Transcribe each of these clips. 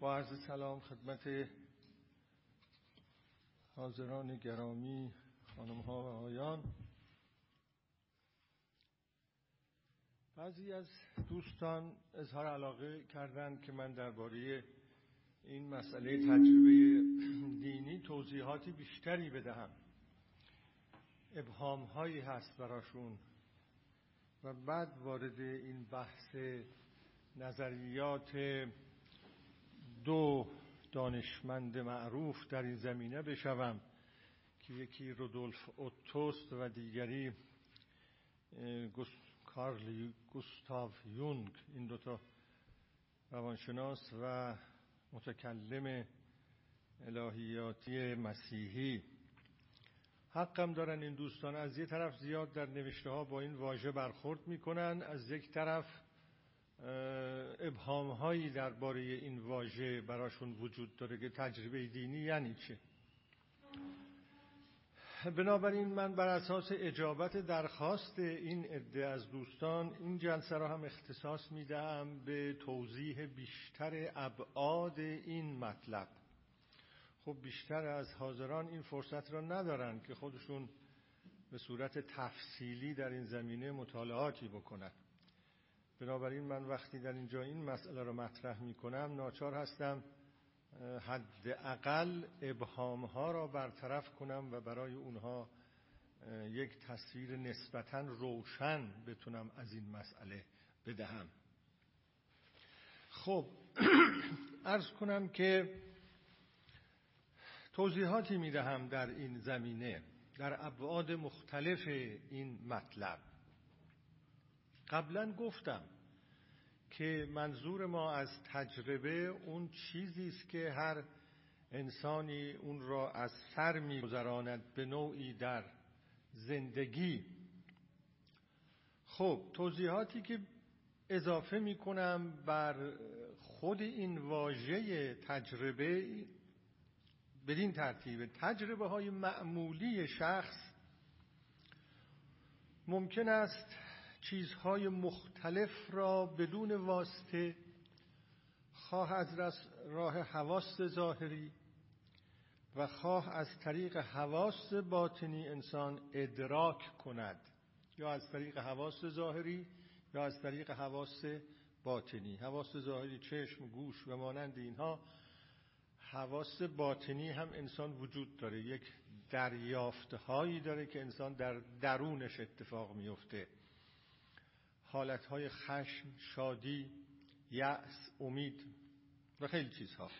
با عرض سلام خدمت حاضران گرامی خانم ها و آیان بعضی از دوستان اظهار علاقه کردند که من درباره این مسئله تجربه دینی توضیحاتی بیشتری بدهم. ابهام هایی هست براشون و بعد وارد این بحث نظریات دو دانشمند معروف در این زمینه بشوم که یکی رودولف اوتوست و دیگری کارل گوستاو یونگ. این دوتا روانشناس و متکلم الهیاتی مسیحی. حقم دارن این دوستان. از یه طرف زیاد در نوشته ها با این واژه برخورد می‌کنن از یک طرف ابهام هایی درباره این واژه براشون وجود داره که تجربه دینی یعنی چه؟ بنابراین من بر اساس اجابت درخواست این عده از دوستان این جلسه را هم اختصاص می‌دهم به توضیح بیشتر ابعاد این مطلب. خب بیشتر از حاضران این فرصت را ندارن که خودشون به صورت تفصیلی در این زمینه مطالعاتی بکنن. بنابراین من وقتی در اینجا این مسئله را مطرح می کنم ناچار هستم حداقل ابهام ها را برطرف کنم و برای اونها یک تصویر نسبتا روشن بتونم از این مسئله بدهم. خب ارز کنم که توضیحاتی می دهم در این زمینه در ابعاد مختلف این مطلب. قبلا گفتم که منظور ما از تجربه اون چیزی است که هر انسانی اون را از سر میگذراند به نوعی در زندگی. خب توضیحاتی که اضافه می کنم بر خود این واژه تجربه بدین ترتیب. تجربه های معمولی شخص ممکن است چیزهای مختلف را بدون واسطه خواه از راه حواس ظاهری و خواه از طریق حواس باطنی انسان ادراک کند یا از طریق حواس ظاهری یا از طریق حواس باطنی. حواس ظاهری چشم گوش و مانند اینها حواس باطنی هم انسان وجود داره. یک دریافت هایی داره که انسان در درونش اتفاق میفته حالت های خشم شادی یأس امید و خیلی چیزها.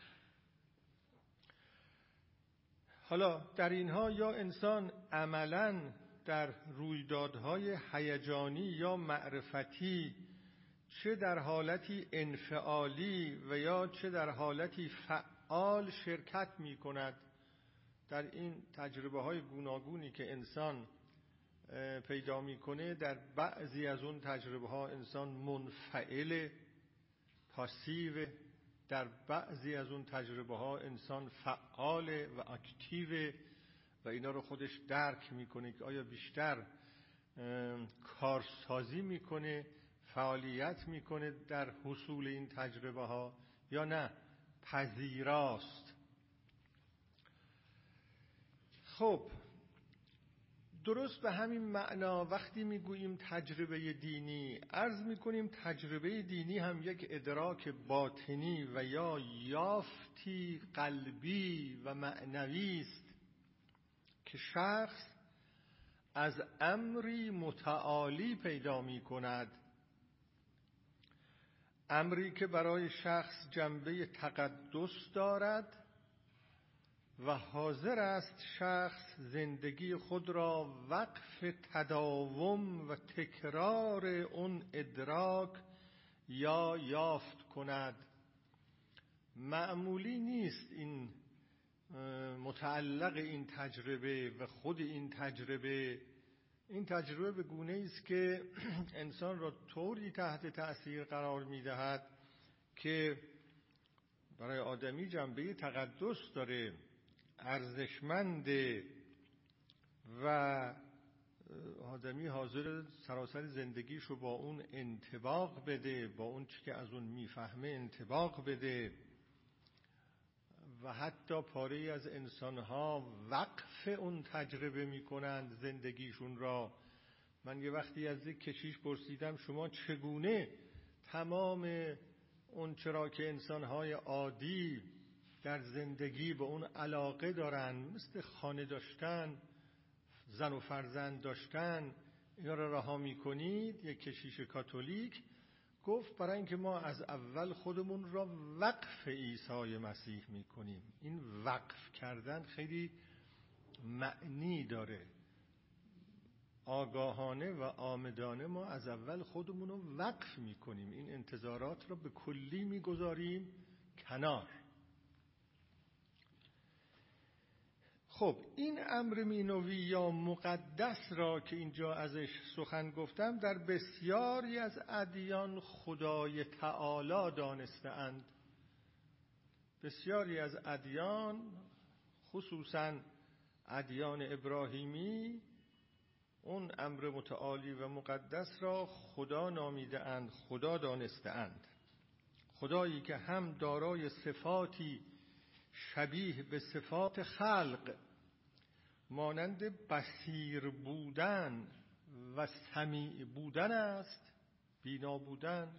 حالا در اینها یا انسان عملا در رویدادهای هیجانی یا معرفتی چه در حالتی انفعالی و یا چه در حالتی فعال شرکت می کند در این تجربه های گوناگونی که انسان پیدا می‌کنه در بعضی از اون تجربه ها انسان منفعل پاسیو. در بعضی از اون تجربه ها انسان فعال و اکتیو و اینا رو خودش درک می‌کنه که آیا بیشتر کارسازی می‌کنه فعالیت می‌کنه در حصول این تجربه ها یا نه؟ پذیراست. خب درست به همین معنا وقتی می‌گوییم تجربه دینی عرض می‌کنیم تجربه دینی هم یک ادراک باطنی و یا یافتی قلبی و معنوی است که شخص از امری متعالی پیدا می کند امری که برای شخص جنبه تقدس دارد و حاضر است شخص زندگی خود را وقف تداوم و تکرار اون ادراک یا یافت کند. معمولی نیست این متعلق این تجربه و خود این تجربه. این تجربه به گونه است که انسان را طوری تحت تأثیر قرار می دهد که برای آدمی جنبه تقدس داره. ارزشمند و آدمی حاضر سراسر زندگیش رو با اون انتباق بده با اون چی که از اون می‌فهمه انتباق بده و حتی پاره از انسانها وقف اون تجربه می‌کنند زندگیشون را. من یه وقتی از یک کشیش پرسیدم شما چگونه تمام اون چرا که انسانهای عادی در زندگی به اون علاقه دارن مثل خانه داشتن زن و فرزند داشتن اینا را رها می‌کنید یک کشیش کاتولیک. گفت برای اینکه ما از اول خودمون را وقف عیسی مسیح می‌کنیم. این وقف کردن خیلی معنی داره. آگاهانه و آمدانه ما از اول خودمون رو وقف می‌کنیم. این انتظارات را به کلی می‌گذاریم کنار. خب این امر مینوی یا مقدس را که اینجا ازش سخن گفتم در بسیاری از ادیان خدای تعالی دانستهاند. بسیاری از ادیان خصوصا ادیان ابراهیمی اون امر متعالی و مقدس را خدا نامیده اند خدا دانسته اند خدایی که هم دارای صفاتی شبیه به صفات خلق مانند بسیر بودن و سمیع بودن است بینا بودن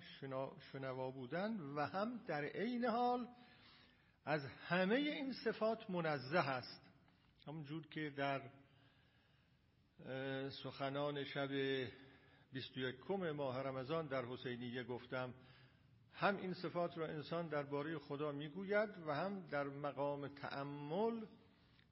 شنوا بودن و هم در عین حال از همه این صفات منزه است. همونجور که در سخنان شب 21 ماه رمضان در حسینیه گفتم هم این صفات را انسان درباره خدا می‌گوید و هم در مقام تأمل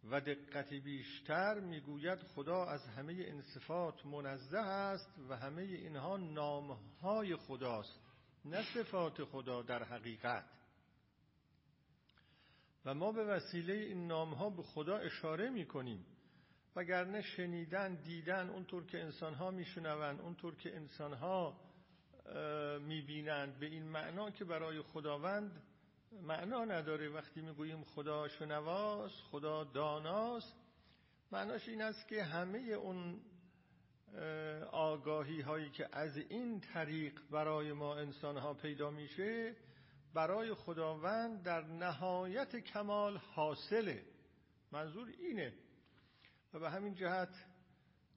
و دقتی بیشتر می‌گوید خدا از همه این صفات منزه است و همه اینها نامهای خداست نه صفات خدا در حقیقت. و ما به وسیله این نامها به خدا اشاره می‌کنیم. وگرنه شنیدن دیدن اونطور که انسانها میشنوند اونطور که انسانها می‌بینند به این معنا که برای خداوند معنا نداره. وقتی می‌گوییم خدا شنواست خدا داناست معناش این است که همه اون آگاهی هایی که از این طریق برای ما انسان ها پیدا میشه برای خداوند در نهایت کمال حاصله. منظور اینه. و به همین جهت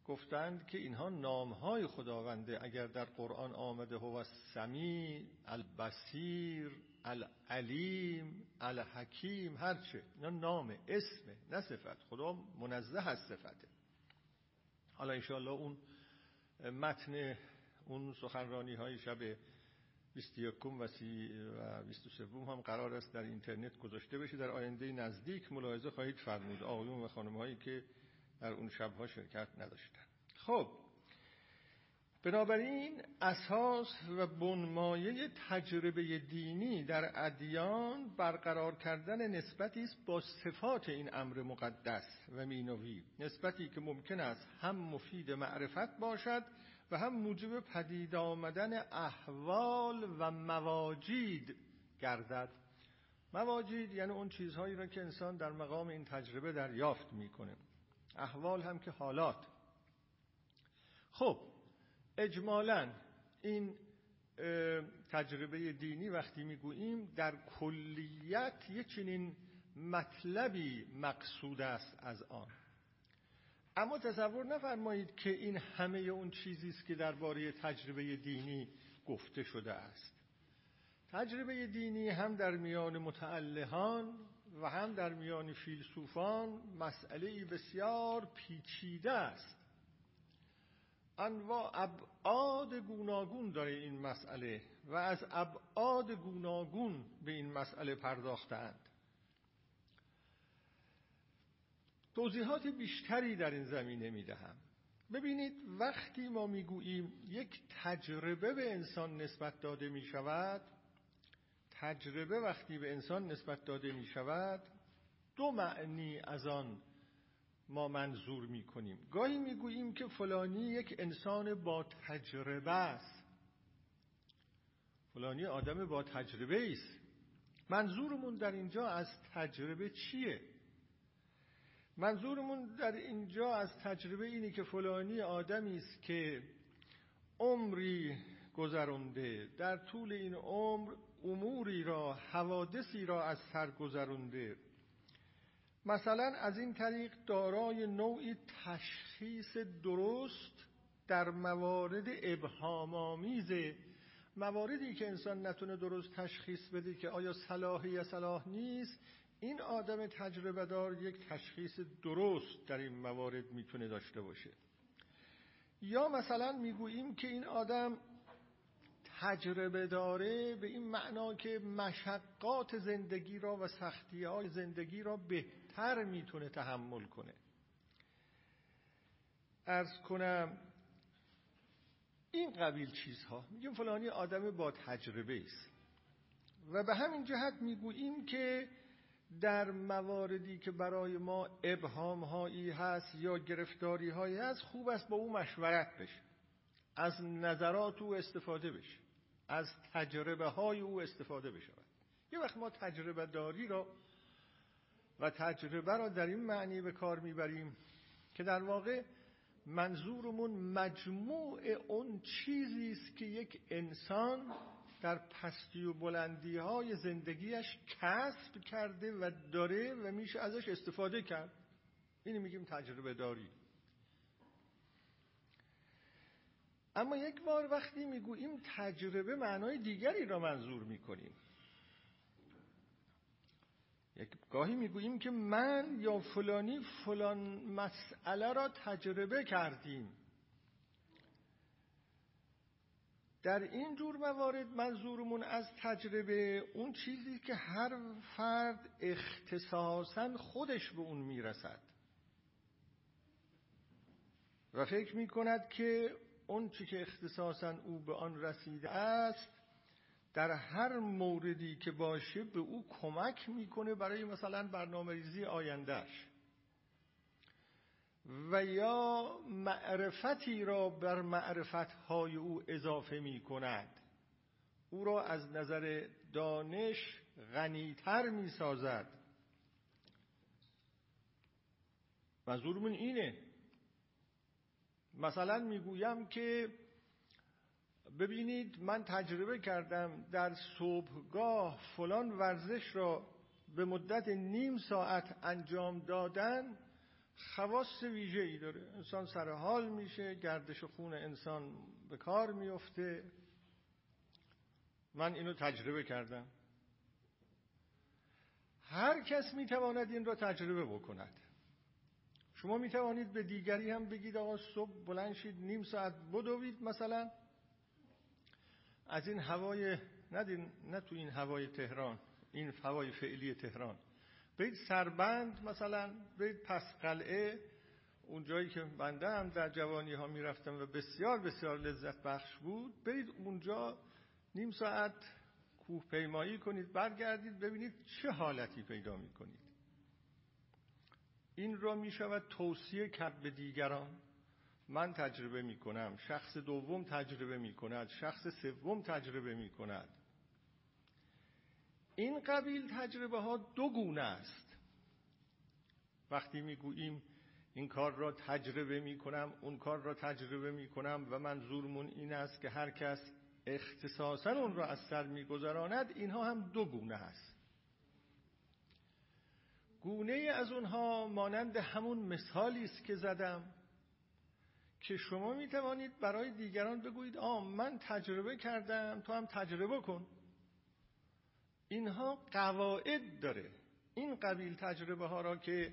گفتند که اینها نامهای خداونده. اگر در قرآن آمده هو سمی البصیر العلیم الحکیم هرچه اینا نام اسمه نه صفت. خدا منزه از صفته. حالا انشاءالله اون متن اون سخنرانی های شب 21 و 30 و 23 هم قرار است در اینترنت گذاشته بشه. در آینده نزدیک ملاحظه خواهید فرمود آقایون و خانم هایی که در اون شبها شرکت نداشتن. خب بنابراین اساس و بنمایه تجربه دینی در ادیان برقرار کردن نسبتی است با صفات این امر مقدس و مینوی نسبتی که ممکن است هم مفید معرفت باشد و هم موجب پدید آمدن احوال و مواجید گردد. مواجید یعنی اون چیزهایی را که انسان در مقام این تجربه دریافت می‌کنه. احوال هم که حالات. خب اجمالا این تجربه دینی وقتی می‌گوییم در کلیت یه چنین مطلبی مقصود است از آن. اما تصور نفرمایید که این همه اون چیزی است که درباره تجربه دینی گفته شده است. تجربه دینی هم در میان متعلهان و هم در میان فیلسوفان مسئله بسیار پیچیده است. انواع ابعاد گوناگون داره این مسئله و از ابعاد گوناگون به این مسئله پرداختند. توضیحات بیشتری در این زمینه می‌دهم. ببینید وقتی ما می‌گوییم یک تجربه به انسان نسبت داده می شود تجربه وقتی به انسان نسبت داده می شود دو معنی از آن ما منظور می کنیم گاهی می گوییم که فلانی یک انسان با تجربه است. فلانی آدم با تجربه است. منظورمون در اینجا از تجربه چیه؟ منظورمون در اینجا از تجربه اینه که فلانی آدمی است که عمری گذرونده. در طول این عمر اموری را حوادثی را از سر گذرونده. مثلا از این طریق دارای نوعی تشخیص درست در موارد ابهام آمیز مواردی که انسان نتونه درست تشخیص بده که آیا صلاحی یا صلاح نیست این آدم تجربه دار یک تشخیص درست در این موارد می‌تونه داشته باشه. یا مثلا می‌گوییم که این آدم تجربه داره به این معنا که مشقات زندگی را و سختی های زندگی را بهتر می‌تونه تحمل کنه. ارز کنم این قبیل چیزها میگیم فلانی آدم با تجربه است. و به همین جهت می‌گوییم که در مواردی که برای ما ابهام هایی هست یا گرفتاری هایی هست خوب است با او مشورت بشه. از نظرات او استفاده بشه. از تجربه های او استفاده بشه. یه وقت ما تجربه داری را و تجربه را در این معنی به کار می‌بریم که در واقع منظورمون مجموع اون چیزی است که یک انسان در پستی و بلندی های زندگیش کسب کرده و داره و میشه ازش استفاده کرد. اینی میگیم تجربه داری. اما یک بار وقتی می‌گوییم تجربه معنای دیگری را منظور می‌کنیم. یک گاهی می‌گوییم که من یا فلانی فلان مسئله را تجربه کردیم. در این جور موارد منظورمون از تجربه اون چیزی که هر فرد اختصاصا خودش به اون می‌رسد. و فکر می‌کند که اون چی که اختصاصا او به آن رسیده است در هر موردی که باشه به او کمک می‌کنه برای مثلا برنامه ریزی آیندهش و یا معرفتی را بر معرفتهای او اضافه می کند او را از نظر دانش غنیتر می سازد منظورمون اینه. مثلا می‌گویم که ببینید من تجربه کردم در صبحگاه فلان ورزش را به مدت نیم ساعت انجام دادن خواست ویژه ای داره. انسان سر حال میشه گردش خون انسان به کار میفته. من اینو تجربه کردم. هر کس می‌تواند این را تجربه بکند. شما می‌توانید به دیگری هم بگید آقا صبح بلند شید نیم ساعت بدوید مثلا. از این هوای ندین نه تو این هوای تهران این هوای فعلی تهران. برید سربند مثلا برید پس قلعه اون جایی که بنده هم در جوانی ها می‌رفتم و بسیار بسیار لذت بخش بود. برید اونجا نیم ساعت کوه پیمایی کنید برگردید ببینید چه حالتی پیدا می‌کنید. این را می شود توصیه کرد به دیگران. من تجربه می کنم شخص دوم تجربه می کند شخص سوم تجربه می کند این قبیل تجربه ها دو گونه است. وقتی می‌گوییم این کار را تجربه می کنم اون کار را تجربه می کنم و منظورمون این است که هر کس اختصاصا اون را از سر میگذراند اینها هم دو گونه است. گونه از اونها مانند همون مثالی است که زدم. که شما می توانید برای دیگران بگویید آ من تجربه کردم تو هم تجربه کن. اینها قواعد داره. این قبیل تجربه ها را که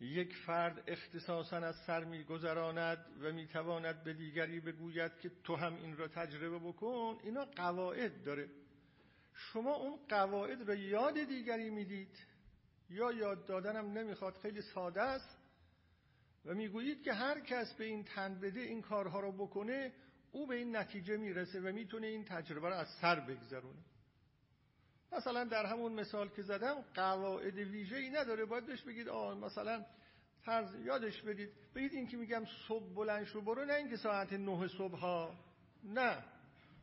یک فرد اختصاصا از سر میگذراند و می‌تواند به دیگری بگوید که تو هم این را تجربه بکن اینا قواعد داره. شما اون قواعد را یاد دیگری می‌دید. یا یاد دادنم نمی‌خواد خیلی ساده است. و می‌گویید که هر کس به این تن بده این کارها را بکنه او به این نتیجه می‌رسه و می‌تونه این تجربه را از سر بگذرونه. مثلا در همون مثال که زدم قواعد ویژه ای نداره. باید بهش بگید آه مثلا فرض یادش بدید. بگید این که میگم صبح بلند شو برو نه اینکه ساعت نه صبح ها. نه.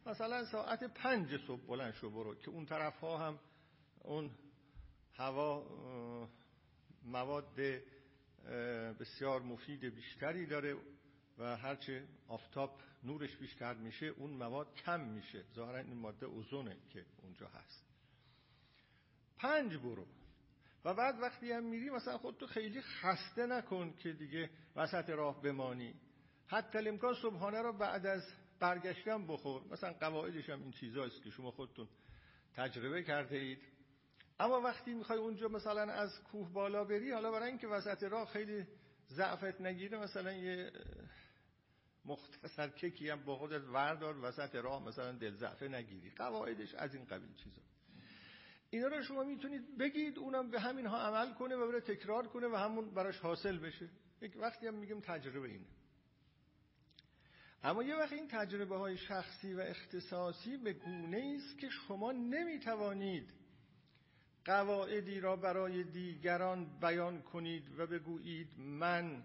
مثلا ساعت پنج صبح بلند شو برو. که اون طرف ها هم اون هوا مواد بسیار مفید بیشتری داره و هرچه آفتاب نورش بیشتر میشه اون مواد کم میشه. ظاهرا این ماده اوزونه که اونجا هست. پنج برو. و بعد وقتی هم میری مثلا خودتو خیلی خسته نکن که دیگه وسط راه بمانی. حتی الامکان صبحانه رو بعد از برگشتن بخور. مثلا قواعدش هم این چیزاست که شما خودتون تجربه کرده اید. اما وقتی می‌خوای اونجا مثلا از کوه بالا بری حالا برای اینکه وسط راه خیلی ضعفت نگیره مثلا یه مختصر ککی هم با خودت وردار وسط راه مثلا دل ضعفه نگیری. قواعدش از این قبیل چیزا. اینا رو شما می‌تونید بگید اونم به همین ها عمل کنه و بره تکرار کنه و همون براش حاصل بشه. یک وقتی هم میگیم تجربه اینه. اما یه وقت این تجربه های شخصی و اختصاصی به گونه است که شما نمی‌توانید قواعدی را برای دیگران بیان کنید و بگویید من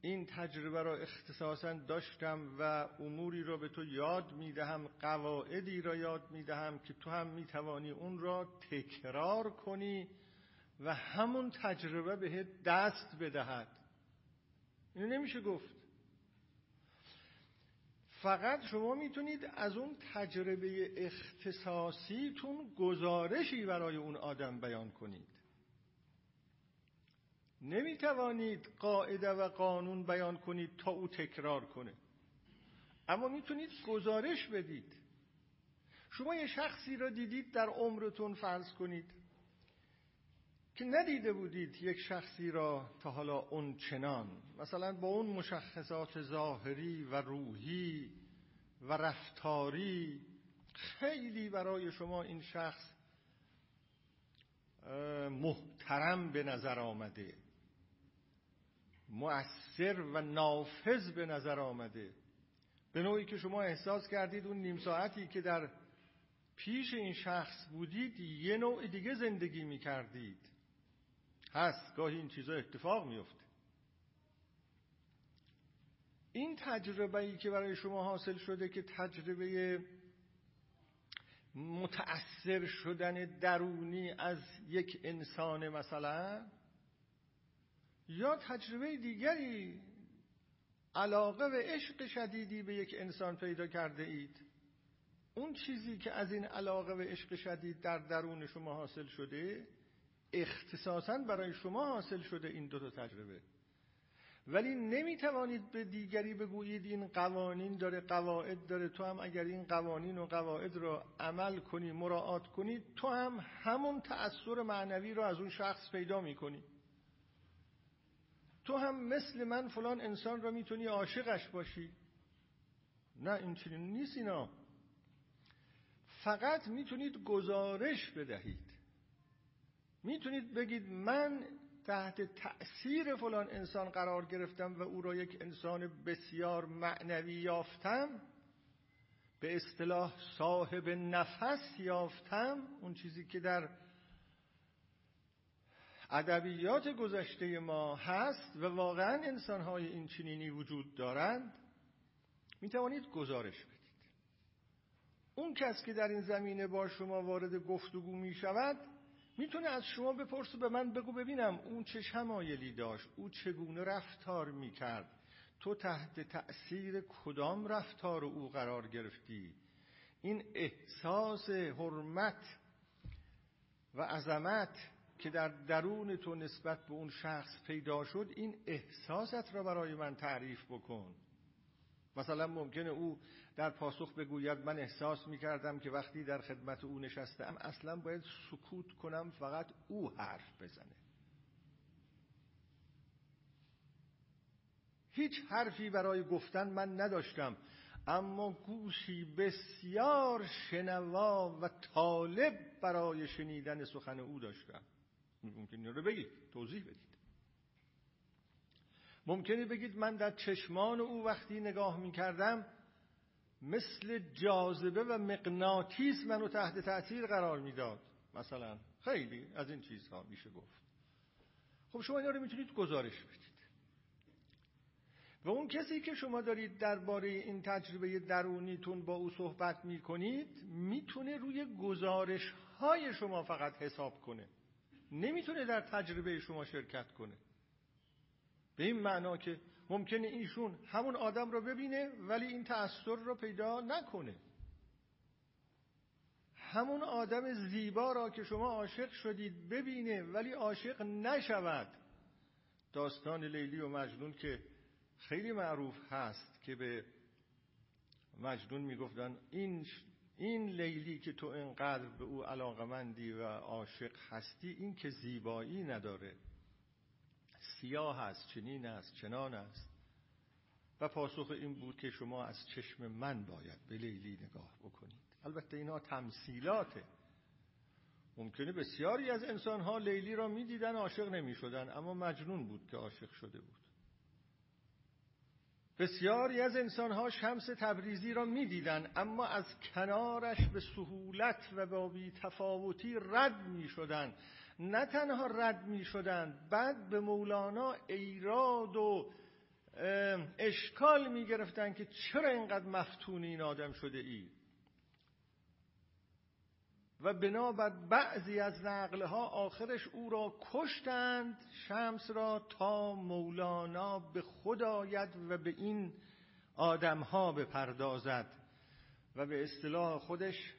این تجربه را اختصاصا داشتم و اموری را به تو یاد می‌دهم قواعدی را یاد می‌دهم که تو هم می‌توانی اون را تکرار کنی و همون تجربه به دست بدهد. اینو نمیشه گفت. فقط شما می‌تونید از اون تجربه اختصاصیتون گزارشی برای اون آدم بیان کنید. نمی‌توانید قاعده و قانون بیان کنید تا او تکرار کنه. اما می‌تونید گزارش بدید. شما یه شخصی را دیدید در عمرتون فرض کنید. که ندیده بودید یک شخصی را تا حالا اون چنان. مثلا با اون مشخصات ظاهری و روحی و رفتاری خیلی برای شما این شخص محترم به نظر آمده مؤثر و نافذ به نظر آمده. به نوعی که شما احساس کردید اون نیم ساعتی که در پیش این شخص بودید یه نوع دیگه زندگی می کردید هست گاهی این چیزا اتفاق میفته این تجربه ای که برای شما حاصل شده که تجربه متأثر شدن درونی از یک انسان مثلا یا تجربه دیگری علاقه و عشق شدیدی به یک انسان پیدا کرده اید؟ اون چیزی که از این علاقه و عشق شدید در درون شما حاصل شده اختصاصا برای شما حاصل شده این دو تا تجربه. ولی نمی‌توانید به دیگری بگویید این قوانین داره قواعد داره. تو هم اگر این قوانین و قواعد رو عمل کنی مراعات کنی تو هم همون تأثیر معنوی رو از اون شخص پیدا می‌کنی. تو هم مثل من فلان انسان رو می‌تونی عاشقش باشی. نه این چنین نیست اینا. فقط می‌تونید گزارش بدهید. می‌تونید بگید من تحت تأثیر فلان انسان قرار گرفتم و او را یک انسان بسیار معنوی یافتم به اصطلاح صاحب نفس یافتم اون چیزی که در ادبیات گذشته ما هست و واقعا انسانهای این چنینی وجود دارند. می توانید گزارش بدید. اون کس که در این زمینه با شما وارد گفتگو می شود می‌تونه از شما بپرسه به من بگو ببینم اون چه شمایلی داشت او چگونه رفتار می‌کرد. تو تحت تأثیر کدام رفتار او قرار گرفتی؟ این احساس حرمت و عظمت که در درون تو نسبت به اون شخص پیدا شد این احساست را برای من تعریف بکن. مثلا ممکنه او در پاسخ بگوید من احساس می‌کردم که وقتی در خدمت او نشستم اصلا باید سکوت کنم فقط او حرف بزنه. هیچ حرفی برای گفتن من نداشتم اما گوشی بسیار شنوا و طالب برای شنیدن سخن او داشتم. ممکن رو بگید توضیح بدید. ممکنه بگید من در چشمان او وقتی نگاه می‌کردم مثل جاذبه و مغناطیس منو تحت تاثیر قرار می‌داد. مثلا خیلی از این چیزها میشه گفت. خب شما اینا رو می‌تونید گزارش بدید. و اون کسی که شما دارید درباره این تجربه درونیتون با او صحبت می‌کنید می‌تونه روی گزارش های شما فقط حساب کنه. نمی‌تونه در تجربه شما شرکت کنه. به این معنا که ممکنه ایشون همون آدم رو ببینه ولی این تأثیر رو پیدا نکنه. همون آدم زیبا را که شما عاشق شدید ببینه ولی عاشق نشود. داستان لیلی و مجنون که خیلی معروف هست که به مجنون می‌گفتن این این لیلی که تو اینقدر به او علاقمندی و عاشق هستی این که زیبایی نداره. سیاه است چنین است چنان است. و پاسخ این بود که شما از چشم من باید به لیلی نگاه بکنید. البته اینها تمثیلاته ممکنه بسیاری از انسانها لیلی را می‌دیدن عاشق نمی شدن اما مجنون بود که عاشق شده بود. بسیاری از انسانها شمس تبریزی را می‌دیدند اما از کنارش به سهولت و با بی تفاوتی رد می شدن. نه تنها رد می شدن بعد به مولانا ایراد و اشکال می گرفتن که چرا اینقدر مفتون این آدم شده ای. و بنابر بعضی از نقلها آخرش او را کشتند شمس را تا مولانا به خود آید و به این آدمها بپردازد. و به اصطلاح خودش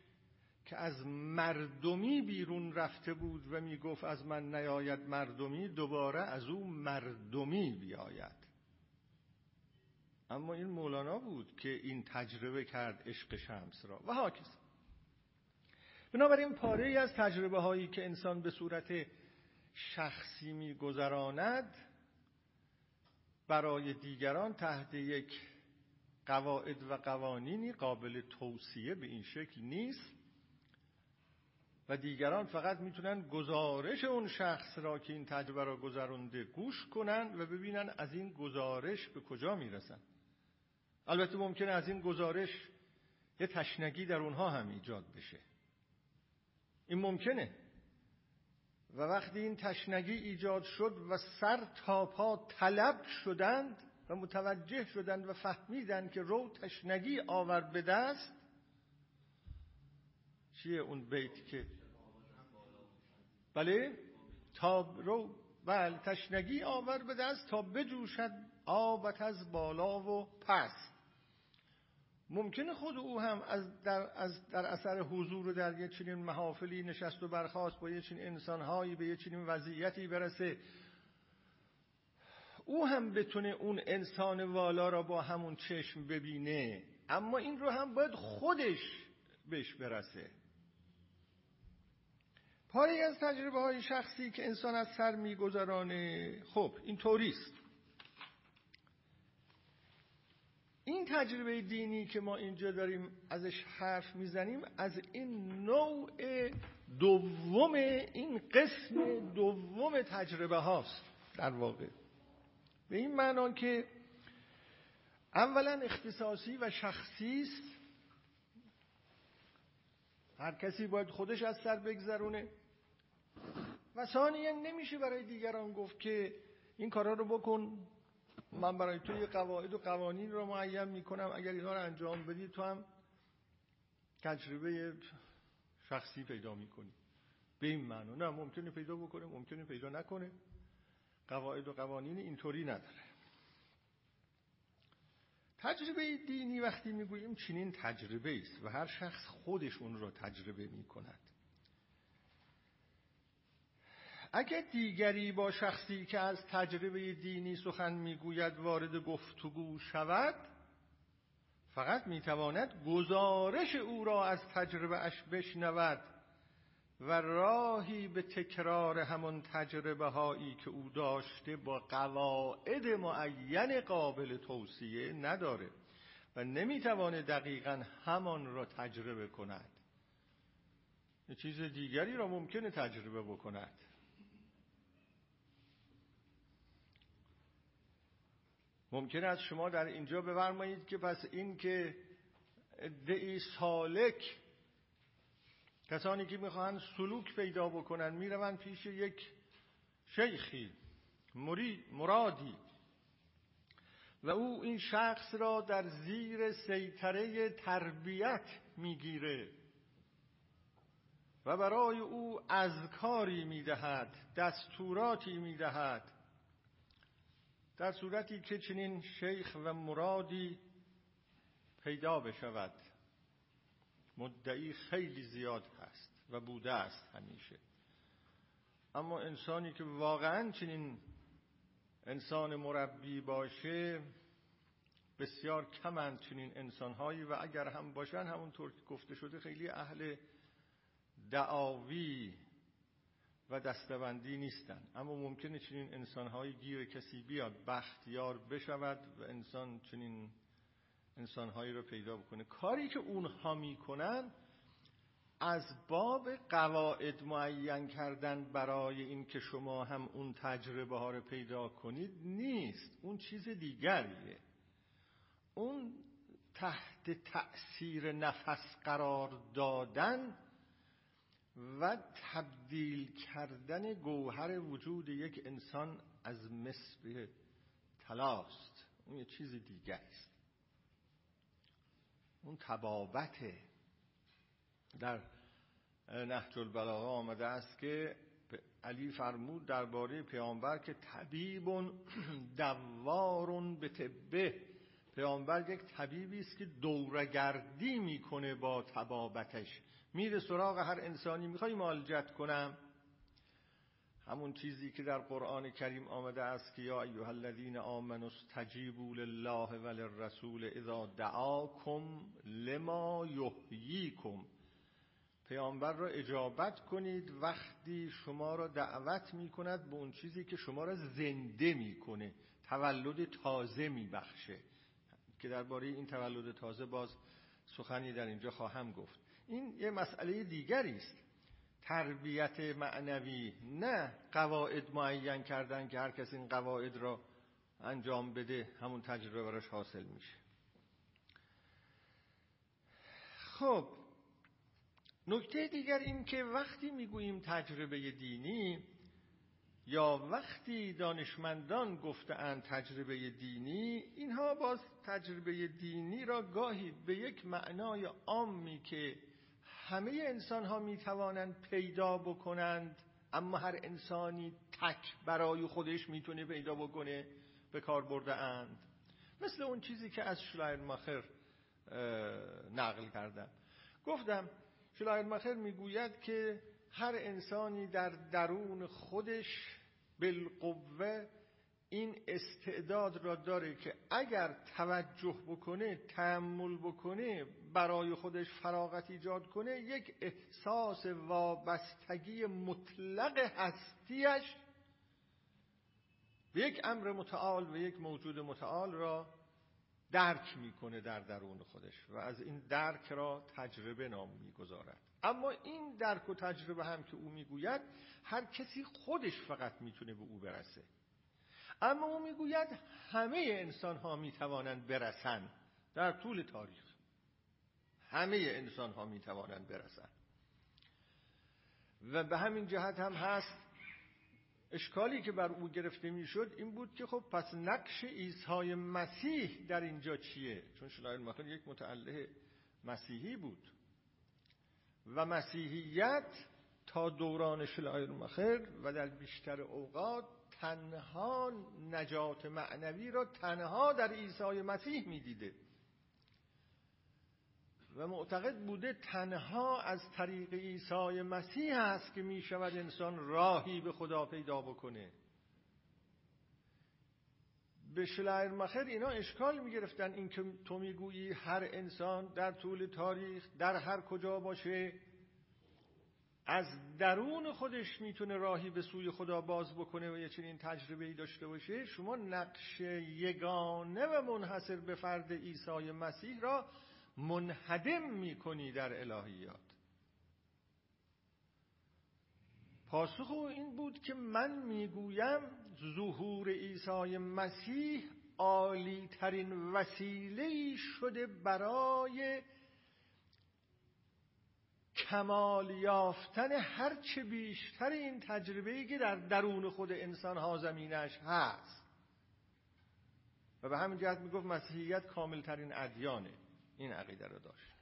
که از مردمی بیرون رفته بود و می‌گفت از من نیاید مردمی دوباره از او مردمی بیاید. اما این مولانا بود که این تجربه کرد عشق شمس را. و هاکس بنابراین پاره ای از تجربه هایی که انسان به صورت شخصی میگذراند برای دیگران تحت یک قواعد و قوانینی قابل توصیه به این شکل نیست. و دیگران فقط می‌تونن گزارش اون شخص را که این تجربه را گذرونده گوش کنن و ببینن از این گزارش به کجا می‌رسن. البته ممکنه از این گزارش یه تشنگی در اونها هم ایجاد بشه. این ممکنه. و وقتی این تشنگی ایجاد شد و سر تا پا طلب شدند و متوجه شدند و فهمیدند که رو تشنگی آور به دست چیه اون بیت که بله؟ تا رو بله تشنگی آور به دست تا بجوشد آبت از بالا و پس. ممکنه خود او هم از در, از در اثر حضور در یه چنین محافلی نشست و برخواست با یه چنین انسانهایی به یه چنین وضعیتی برسه. او هم بتونه اون انسان والا را با همون چشم ببینه اما این رو هم باید خودش بهش برسه. پاری از تجربه های شخصی که انسان از سر میگذرانه خب این طوریست این تجربه دینی که ما اینجا داریم ازش حرف می‌زنیم از این نوع دوم این قسم دوم تجربه هاست در واقع. به این معنا که اولا اختصاصی و شخصی است. هر کسی باید خودش از سر بگذرونه. و ثانیا نمیشه برای دیگران گفت که این کارا رو بکن. من برای تو یه قواعد و قوانین رو معین می‌کنم. اگر اینا رو انجام بدی تو هم تجربه شخصی پیدا می‌کنی. به این معنا نه ممکنه پیدا بکنه ممکنه پیدا نکنه. قواعد و قوانین اینطوری نداره. تجربه دینی وقتی می‌گوییم چنین تجربه است و هر شخص خودش اون رو تجربه می‌کند. اگر دیگری با شخصی که از تجربه دینی سخن می‌گوید وارد گفتگو شود فقط می‌تواند گزارش او را از تجربه اش بشنود و راهی به تکرار همان تجربه هایی که او داشته با قواعد معین قابل توصیه نداره و نمی‌توانه دقیقا همان را تجربه کند. چیز دیگری را ممکنه تجربه بکند. ممکن است شما در اینجا بفرمایید که پس این که ادعی سالک کسانی که می‌خواهند سلوک پیدا بکنن می‌روند پیش یک شیخی مرادی. و او این شخص را در زیر سیطره تربیت می‌گیره و برای او اذکاری می‌دهد دستوراتی می‌دهد. در صورتی که چنین شیخ و مرادی پیدا بشود مدعی خیلی زیاد هست و بوده است همیشه. اما انسانی که واقعا چنین انسان مربی باشه بسیار کمند چنین انسانهایی و اگر هم باشن همونطور که گفته شده خیلی اهل دعاوی و دستبندی نیستن. اما ممکنه چنین انسانهایی گیر کسی بیاد بختیار بشود و انسان چنین انسانهایی رو پیدا بکنه. کاری که اونها می‌کنن از باب قواعد معین کردن برای این که شما هم اون تجربه ها رو پیدا کنید نیست. اون چیز دیگریه. اون تحت تأثیر نفس قرار دادن و تبدیل کردن گوهر وجود یک انسان از مصر تلاست. اون یه چیز دیگه است. اون تبابته در نهج البلاغه آمده است که علی فرمود درباره پیامبر که طبیب دوار به طبه پیامبر یک طبیبی است که دورگردی می‌کنه با تبابتش میره سراغ هر انسانی می‌خوای معالجت کنم؟ همون چیزی که در قرآن کریم آمده است که یا ایها الذین آمنوا استجیبوا لله وللرسول اذا دعاکم لما یحییکم. پیامبر را اجابت کنید وقتی شما را دعوت می‌کند به اون چیزی که شما را زنده می‌کنه تولد تازه میبخشه. که درباره این تولد تازه باز سخنی در اینجا خواهم گفت. این یه مسئله دیگری است. تربیت معنوی نه قواعد معین کردن که هر کس این قواعد را انجام بده همون تجربه براش حاصل میشه. خب نکته دیگر این که وقتی می‌گوییم تجربه دینی یا وقتی دانشمندان گفتند تجربه دینی اینها باز تجربه دینی را گاهی به یک معنای عامی که همه انسان ها می توانند پیدا بکنند اما هر انسانی تک برای خودش می‌تونه پیدا بکنه به کار برده اند. مثل اون چیزی که از ماخر نقل کردم. گفتم ماخر می‌گوید که هر انسانی در درون خودش بالقوه این استعداد را داره که اگر توجه بکنه تحمل بکنه برای خودش فراغت ایجاد کنه یک احساس وابستگی مطلق هستیش به یک امر متعال و یک موجود متعال را درک می‌کنه در درون خودش و از این درک را تجربه نام می‌گذارد. اما این درک و تجربه هم که او می‌گوید هر کسی خودش فقط می‌تونه به او برسه. اما او می‌گوید همه انسان ها می‌توانند برسند در طول تاریخ. همه انسان ها می‌توانند برسند و به همین جهت هم هست اشکالی که بر او گرفته می‌شد این بود که خب پس نقش عیسی مسیح در اینجا چیه؟ چون شلایر مخیر یک متعله مسیحی بود. و مسیحیت تا دوران شلایر مخیر و در بیشتر اوقات تنها نجات معنوی را تنها در عیسی مسیح می‌دیده. و معتقد بوده تنها از طریق عیسی مسیح است که می شود انسان راهی به خدا پیدا بکنه. به شلایر مخر اینا اشکال می گرفتن این که تو می‌گویی هر انسان در طول تاریخ در هر کجا باشه. از درون خودش می‌تونه راهی به سوی خدا باز بکنه و یه چنین تجربه ای داشته باشه شما نقش یگانه و منحصر به فرد عیسی مسیح را منهدم می‌کنی در الهیات. پاسخ او این بود که من می‌گویم ظهور عیسی مسیح عالی ترین وسیله شده برای کمال یافتن هرچه بیشتر این تجربه که در درون خود انسان ها زمینش هست. و به همین جهت می‌گفت مسیحیت کامل ترین ادیانه این عقیده رو داشت.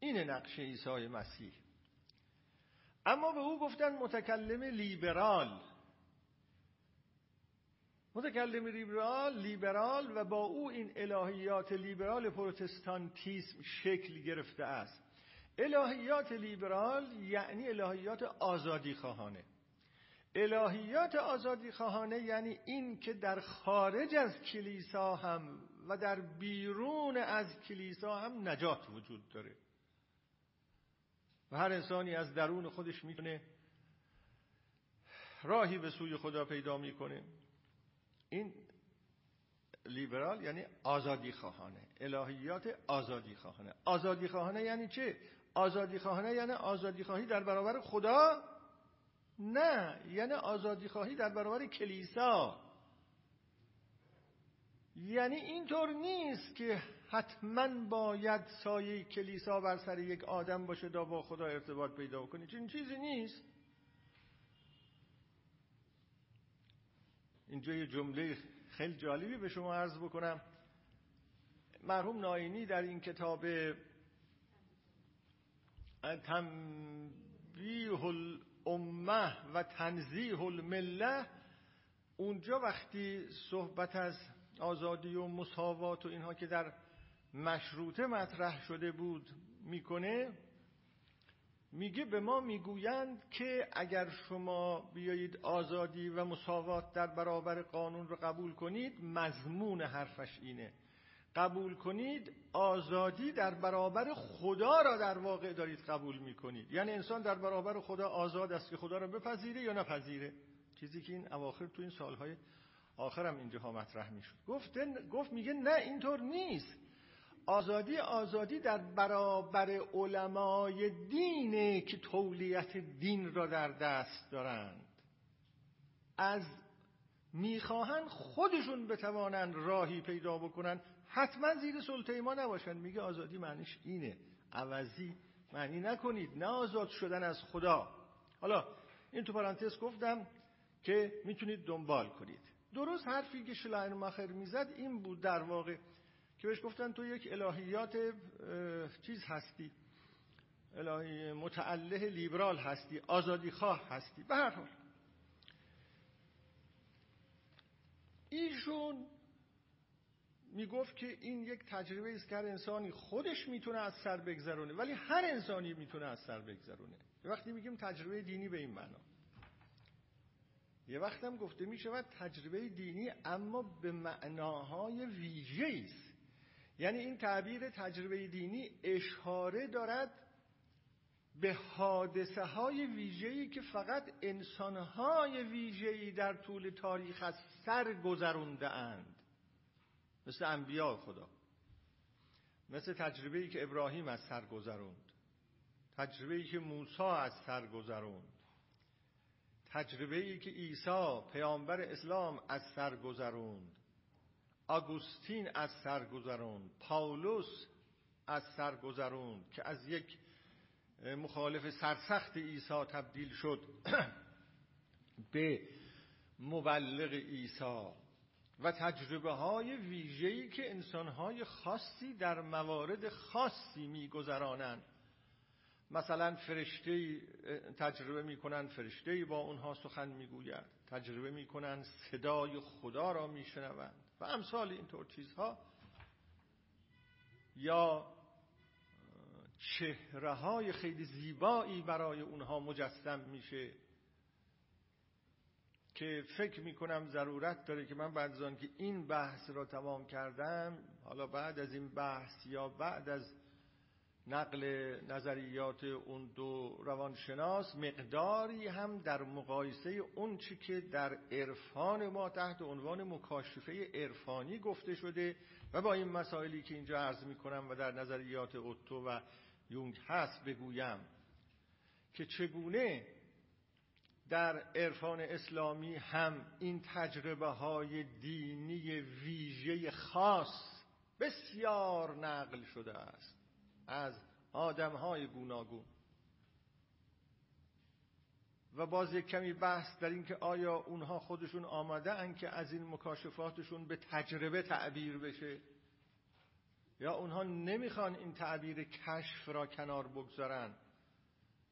این نقش عیسی مسیح. اما به او گفتن متکلم لیبرال. متکلم لیبرال لیبرال و با او این الهیات لیبرال پروتستانتیسم شکل گرفته است. الهیات لیبرال یعنی الهیات آزادی خواهانه. الهیات آزادی خواهانه یعنی این که در خارج از کلیسا هم و در بیرون از کلیسا هم نجات وجود داره. و هر انسانی از درون خودش می‌تونه راهی به سوی خدا پیدا می‌کنه. این لیبرال یعنی آزادی خواهانه. الهیات آزادی خواهانه. آزادی خواهانه یعنی چه؟ آزادی خواهانه یعنی آزادی خواهی در برابر خدا؟ نه یعنی آزادی خواهی در برابر کلیسا. یعنی اینطور نیست که حتما باید سایه کلیسا بر سر یک آدم باشه تا با خدا ارتباط پیدا کنی. چون چیزی نیست. اینجا یه جمله خیلی جالبی به شما عرض بکنم. مرحوم ناینی در این کتاب تنبیه الامه و تنزیه المله اونجا وقتی صحبت از آزادی و مساوات و اینها که در مشروطه مطرح شده بود می‌کنه میگه به ما می‌گویند که اگر شما بیایید آزادی و مساوات در برابر قانون رو قبول کنید مضمون حرفش اینه. قبول کنید آزادی در برابر خدا را در واقع دارید قبول می‌کنید. یعنی انسان در برابر خدا آزاد است که خدا را بپذیره یا نپذیره؟ چیزی که این اواخر تو این سالهای آخرم اینجاها مطرح می‌شد. گفت گفت میگه نه اینطور نیست. آزادی آزادی در برابر علمای دینه که تولیت دین را در دست دارند. از می‌خواهند خودشون بتوانند راهی پیدا بکنن حتما زیر سلطه ما نباشن. میگه آزادی معنیش اینه. عوضی معنی نکنید. نه آزاد شدن از خدا. حالا این تو پرانتز گفتم که می‌تونید دنبال کنید. درست حرفی که مخر می‌زد این بود در واقع که بهش گفتن تو یک الهیات چیز هستی. الهی متعله لیبرال هستی آزادی خواه هستی. به هر حال. ایشون می‌گفت که این یک تجربه است که هر انسانی خودش می‌تونه از سر بگذرونه ولی هر انسانی می‌تونه از سر بگذرونه. وقتی میگیم تجربه دینی به این معنا. یه وقت هم گفته می شود تجربه دینی اما به معناهای ویژه است. یعنی این تعبیر تجربه دینی اشاره دارد به حادثه های ویژه‌ای که فقط انسانهای ویژه‌ای در طول تاریخ از سر گذرونده اند. مثل انبیاء خدا. مثل تجربه‌ای که ابراهیم از سر گذروند. تجربه‌ای که موسی از سر گذروند. تجربه‌ای که عیسی پیامبر اسلام از سر گذروند. آگوستین از سر گذروند. پاولوس از سر گذروند که از یک مخالف سرسخت عیسی تبدیل شد به مبلغ عیسی. و تجربه های ویژه‌ای که انسانهای خاصی در موارد خاصی میگذرانند. مثلا فرشته تجربه می‌کنن فرشته با اونها سخن می‌گوید. تجربه می‌کنن صدای خدا را میشنوند. و امثال اینطور چیزها. یا چهره های خیلی زیبایی برای اونها مجسم میشه. که فکر می‌کنم ضرورت داره که من بعد از که این بحث را تمام کردم حالا بعد از این بحث یا بعد از نقل نظریات اون دو روانشناس مقداری هم در مقایسه اون چی که در عرفان ما تحت عنوان مکاشفه عرفانی گفته شده و با این مسائلی که اینجا عرض می‌کنم و در نظریات اوتو و یونگ هست بگویم که چگونه در عرفان اسلامی هم این تجربه های دینی ویژه خاص بسیار نقل شده است. از آدم های گوناگون. و باز یک کمی بحث در اینکه آیا اونها خودشون آماده ان که از این مکاشفاتشون به تجربه تعبیر بشه یا اونها نمی‌خوان این تعبیر کشف را کنار بگذارن.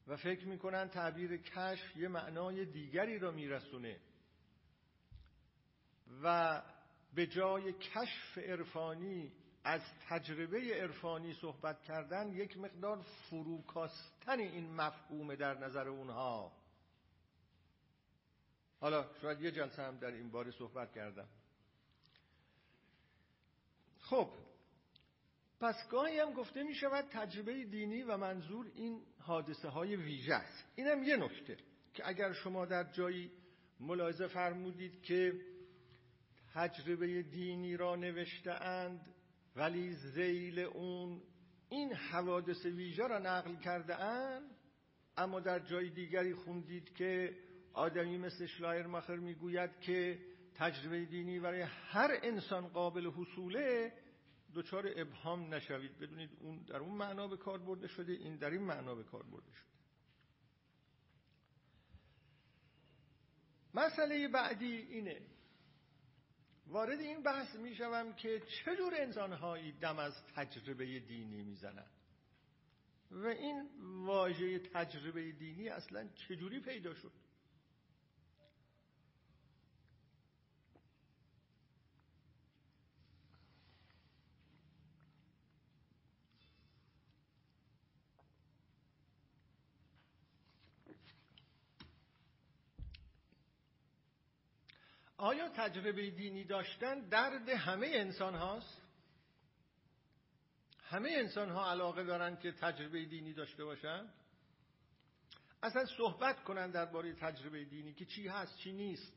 و فکر می‌کنن تعبیر کشف یه معنای دیگری را میرسونه. و به جای کشف عرفانی از تجربه عرفانی صحبت کردن یک مقدار فروکاستن این مفهوم در نظر اونها. حالا شاید یه جلسه هم در این باره صحبت کردم. خب پس گاهی هم گفته می شود تجربه دینی و منظور این حادثه های ویژه است. اینم یه نکته که اگر شما در جایی ملاحظه فرمودید که تجربه دینی را نوشته اند ولی زیل اون این حوادث ویژه را نقل کرده اند اما در جای دیگری خوندید که آدمی مثل شلایرماخر می‌گوید که تجربه دینی برای هر انسان قابل حصوله دچار ابهام نشوید. بدونید اون در اون معنا به کار برده شده این در این معنا به کار برده شده. مسئله بعدی اینه. وارد این بحث می‌شوم که چجور انسانهایی دم از تجربه دینی می‌زنن و این واژه تجربه دینی اصلا چجوری پیدا شد؟ آیا تجربه دینی داشتن درد همه انسان هاست؟ همه انسان ها علاقه دارن که تجربه دینی داشته باشن؟ اصلا صحبت کنن درباره تجربه دینی که چی هست چی نیست.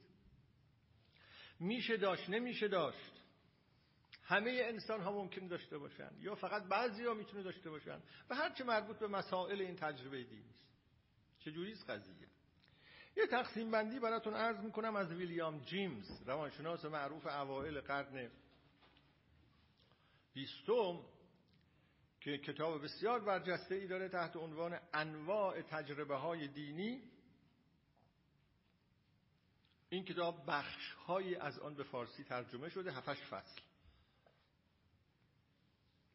میشه داشت نمیشه داشت. همه انسان ها ممکن داشته باشن. یا فقط بعضی ها می‌تونه داشته باشن. و هرچه مربوط به مسائل این تجربه دینی است. چجوریست قضیه؟ یه تقسیم بندی براتون عرض می‌کنم از ویلیام جیمز روانشناس معروف اوائل قرن بیستم که کتاب بسیار برجسته ای داره تحت عنوان انواع تجربه های دینی. این کتاب بخش های از آن به فارسی ترجمه شده هفتش فصل.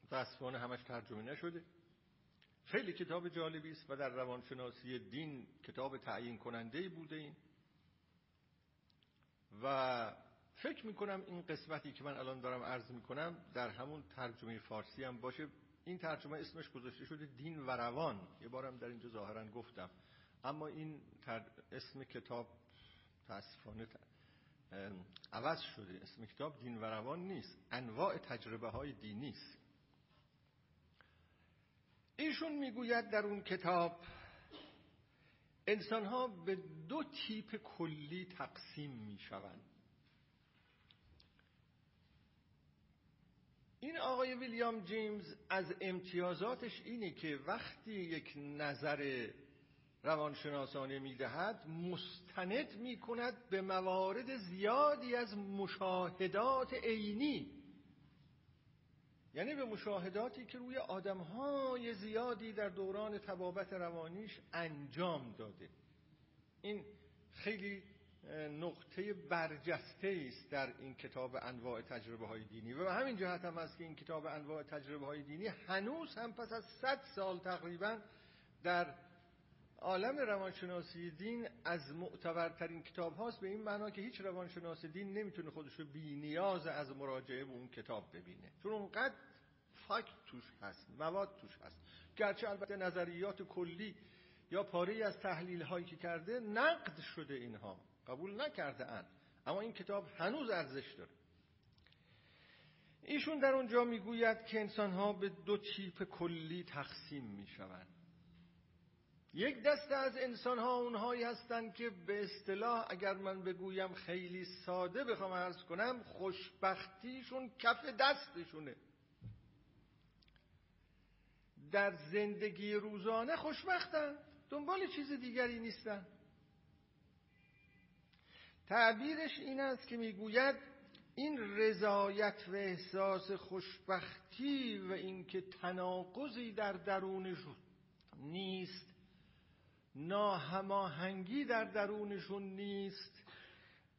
متاسفانه همش ترجمه نشده. خیلی کتاب جالبی است و در روانشناسی دین کتاب تعیین کننده بوده این. و فکر می‌کنم این قسمتی که من الان دارم عرض می‌کنم در همون ترجمه فارسی هم باشه. این ترجمه اسمش گذاشته شده دین و روان. یه بارم در اینجا ظاهرا گفتم. اما این اسم کتاب تاسفانه عوض شده. اسم کتاب دین و روان نیست. انواع تجربه های دینی است. ایشون می‌گوید در اون کتاب انسان ها به دو تیپ کلی تقسیم می‌شوند. این آقای ویلیام جیمز از امتیازاتش اینه که وقتی یک نظر روانشناسانه می‌دهد مستند می‌کند به موارد زیادی از مشاهدات عینی. یعنی به مشاهداتی که روی آدمهای زیادی در دوران تبابت روانیش انجام داده. این خیلی نقطه برجسته است در این کتاب انواع تجربه های دینی. و همین جهت هم است که این کتاب انواع تجربه های دینی هنوز هم پس از صد سال تقریبا در عالم روانشناسی دین از معتبرترین کتاب هاست به این معنا که هیچ روانشناس دین نمی‌تونه خودشو بی نیاز از مراجعه به اون کتاب ببینه. چون اونقدر فاکت توش هست مواد توش هست. گرچه البته نظریات کلی یا پاره از تحلیل هایی که کرده نقد شده اینها. قبول نکرده اند اما این کتاب هنوز ارزش داره. ایشون در اونجا می‌گوید که انسان ها به دو تیپ کلی تقسیم می‌شوند. یک دسته از انسان ها اونهایی هستند که به اصطلاح اگر من بگویم خیلی ساده بخوام عرض کنم خوشبختیشون کف دستشونه. در زندگی روزانه خوشبختن دنبال چیز دیگری نیستن. تعبیرش این است که می‌گوید این رضایت و احساس خوشبختی و اینکه تناقضی در درونشون نیست ناهماهنگی در درونشون نیست.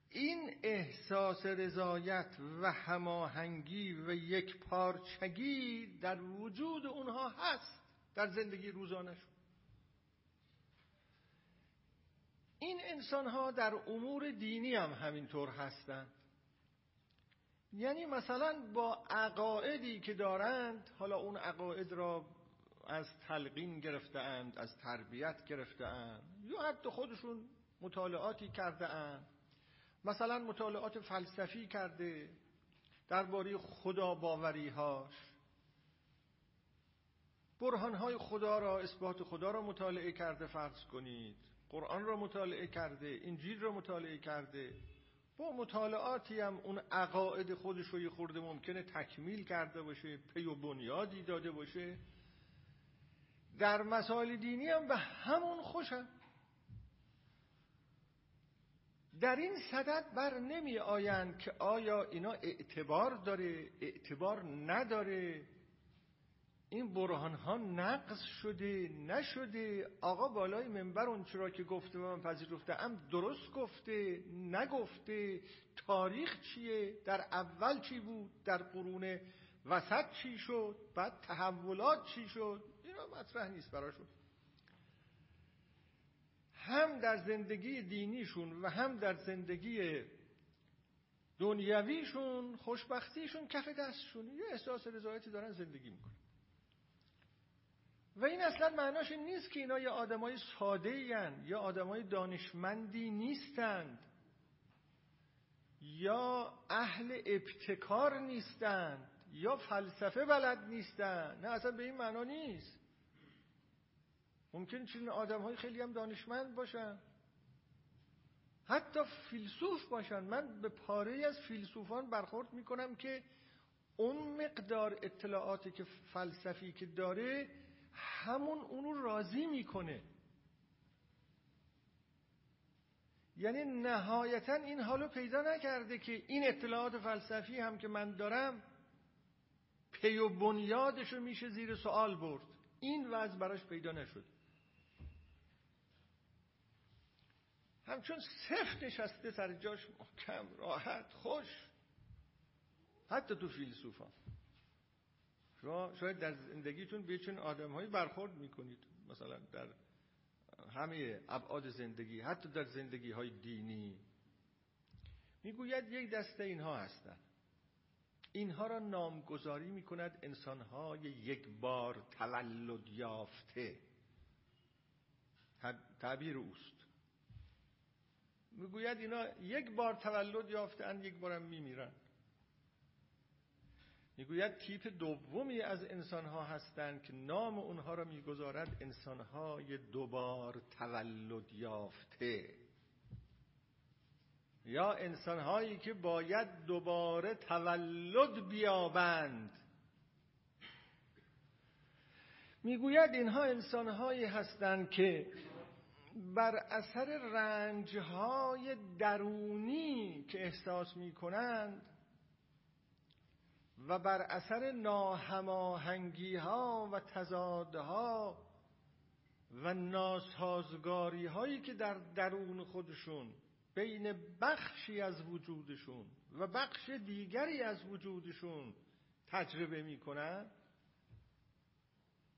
این احساس رضایت و هماهنگی و یک پارچگی در وجود اونها هست در زندگی روزانشون این انسان ها در امور دینی هم همینطور هستند. یعنی مثلا با عقایدی که دارند حالا اون عقاید را از تلقین گرفتهاند از تربیت گرفتهاند. یا حتی خودشون مطالعاتی کرده اند مثلا مطالعات فلسفی کرده درباره خدا باوریهاش برهانهای خدا را اثبات خدا را مطالعه کرده فرض کنید. قرآن را مطالعه کرده انجیل را مطالعه کرده. با مطالعاتی هم اون عقاعد خودش رو یه خورده ممکنه تکمیل کرده باشه پی و بنیادی داده باشه. در مسائل دینی هم به همون خوشم در این صدد بر نمی آیند که آیا اینا اعتبار داره اعتبار نداره؟ این برهان ها نقص شده نشده. آقا بالای منبر اون چرا که گفته و من پذیرفته ام درست گفته نگفته. تاریخ چیه؟ در اول چی بود؟ در قرون وسط چی شد؟ بعد تحولات چی شد؟ اینا مطرح نیست براشون. هم در زندگی دینیشون و هم در زندگی دنیویشون خوشبختیشون کف دستشون. یه احساس رضایتی دارن زندگی می‌کنن. و این اصلا معناش نیست که اینا یه آدمای ساده یا آدمای دانشمندی نیستند. یا اهل ابتکار نیستند یا فلسفه بلد نیستند. نه اصلا به این معنا نیست. ممکن چنین آدم های خیلی هم دانشمند باشن. حتی فیلسوف باشن. من به پاره از فیلسوفان برخورد می‌کنم که اون مقدار اطلاعاتی که فلسفی که داره همون اونو راضی می‌کنه. یعنی نهایتا این حالو پیدا نکرده که این اطلاعات فلسفی هم که من دارم پی و بنیادشو میشه زیر سوال برد. این وضع براش پیدا نشد. همچون صرف نشسته سر جاش محکم راحت خوش. حتی تو فیلسوفان. شما شاید در زندگیتون به چون آدمهایی برخورد می‌کنید. مثلا در همه ابعاد زندگی حتی در زندگی های دینی. می‌گوید یک دسته اینها هستند. اینها را نامگذاری می‌کند انسانهای یک بار تولد یافته. تعبیر اوست. می‌گوید اینا یک بار تولد یافتن یک بارم میمیرن. می‌گوید تیپ دومی از انسانها هستند که نام اونها را می‌گذارد انسانهای دوبار تولد یافته. یا انسانهایی که باید دوباره تولد بیابند. می‌گوید اینها انسانهایی هستند که بر اثر رنجهای درونی که احساس می کنند و بر اثر ناهماهنگی ها و تضادها و ناسازگاری هایی که در درون خودشون بین بخشی از وجودشون و بخش دیگری از وجودشون تجربه می‌کنند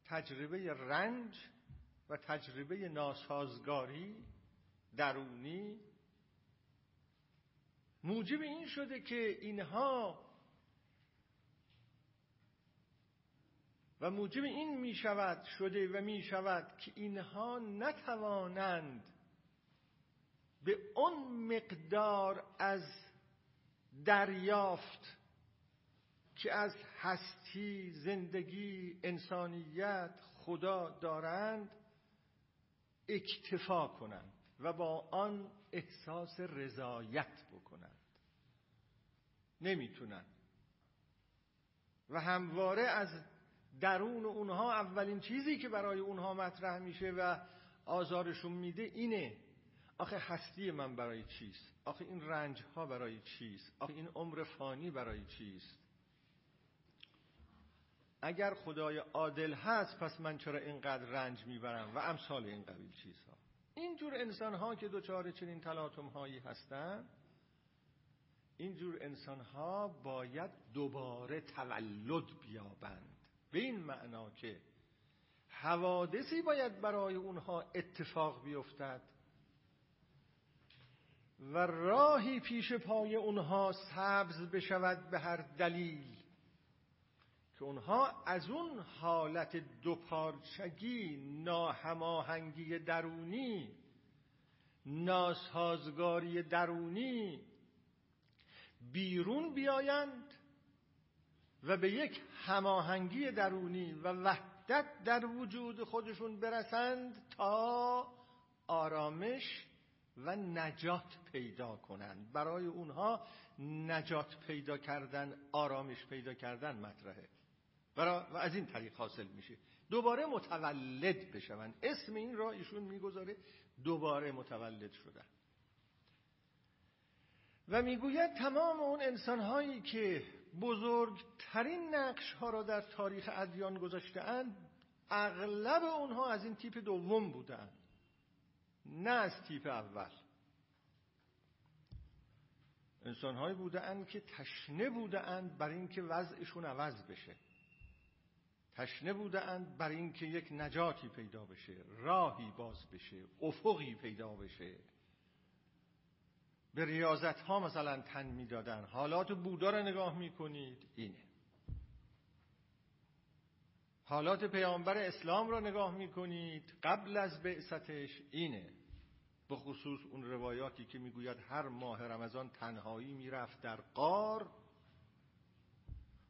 تجربه رنج و تجربه ناسازگاری درونی موجب این شده که اینها و موجب این می شود شده و می شود که اینها نتوانند به اون مقدار از دریافت که از هستی زندگی انسانیت خدا دارند اکتفا کنند و با آن احساس رضایت بکنند نمی‌تونند و همواره از درون اونها اولین چیزی که برای اونها مطرح میشه و آزارشون میده اینه آخه هستی من برای چیست؟ آخه این رنج ها برای چیست؟ آخه این عمر فانی برای چیست؟ اگر خدای عادل هست پس من چرا اینقدر رنج می‌برم؟ و امثال این قبیل چیزها. اینجور انسان ها که دوچار چنین تلاطم هایی هستند اینجور انسان ها باید دوباره تولد بیابند. به این معنا که حوادثی باید برای اونها اتفاق بیفتد و راهی پیش پای اونها سبز بشود به هر دلیل. که اونها از اون حالت دوپارچگی ناهماهنگی درونی ناسازگاری درونی بیرون بیایند و به یک هماهنگی درونی و وحدت در وجود خودشون برسند تا آرامش و نجات پیدا کنند. برای اونها نجات پیدا کردن آرامش پیدا کردن مطرحه. و از این طریق حاصل میشه. دوباره متولد بشون اسم این را ایشون می‌گذاره دوباره متولد شدن. و می‌گوید تمام اون انسانهایی که بزرگترین نقش ها را در تاریخ ادیان گذاشته اغلب اونها از این تیپ دوم بودند نه از تیپ اول. انسانهایی بودند که تشنه بودند بر اینکه وضعشون عوض بشه. تشنه بودند بر اینکه یک نجاتی پیدا بشه راهی باز بشه افقی پیدا بشه. به ریاضت ها مثلا تن می‌دادن. حالات بودا رو نگاه می‌کنید اینه. حالات پیامبر اسلام را نگاه می‌کنید قبل از بعثتش اینه. به خصوص اون روایاتی که می‌گوید هر ماه رمضان تنهایی می‌رفت در قار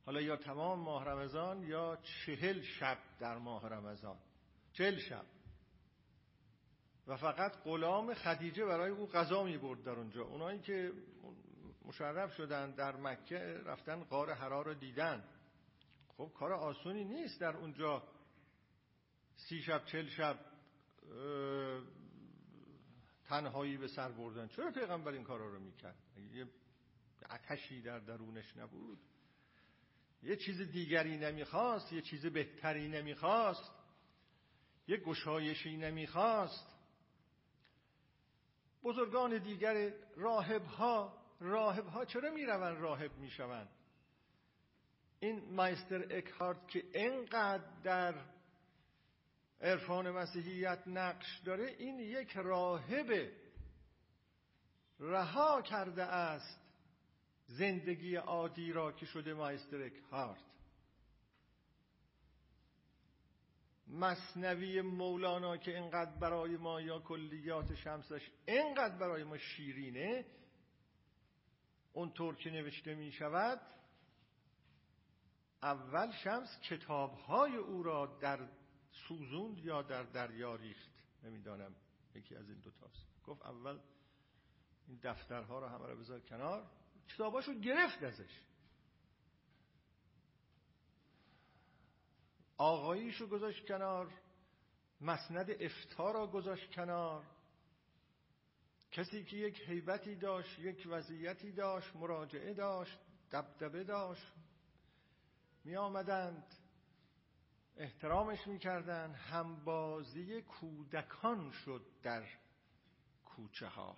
حالا یا تمام ماه رمضان یا چهل شب در ماه رمضان. چهل شب. و فقط غلام خدیجه برای او غذا می برد در اونجا. اونایی که مشرف شدن در مکه رفتن غار حرا رو دیدن. خب کار آسونی نیست در اونجا. سی شب چل شب تنهایی به سر بردن. چرا پیغمبر این کارا رو می‌کرد؟ یه اتشی در درونش نبود. یه چیز دیگری نمی‌خواست یه چیز بهتری نمی‌خواست یه گشایشی نمی‌خواست. بزرگان دیگر راهب ها راهب ها چرا می‌روند راهب می‌شوند؟ این مایستر اکهارت که اینقدر در عرفان مسیحیت نقش داره این یک راهب رها کرده است. زندگی عادی را که شده مایستر اکهارت مصنوی مولانا که اینقدر برای ما یا کلیات شمسش اینقدر برای ما شیرینه اونطور که نوشته می شود اول شمس کتابهای او را در سوزوند یا در دریا ریخت. نمی‌دانم یکی از این دوتاست. گفت اول این دفترها را همه را بذار کنار. کتاباشو گرفت ازش. آقاییشو گذاشت کنار مسند افتار را گذاشت کنار. کسی که یک حیبتی داشت یک وضعیتی داشت مراجعه داشت دبدبه داشت. می آمدند احترامش می‌کردن همبازی کودکان شد در کوچه ها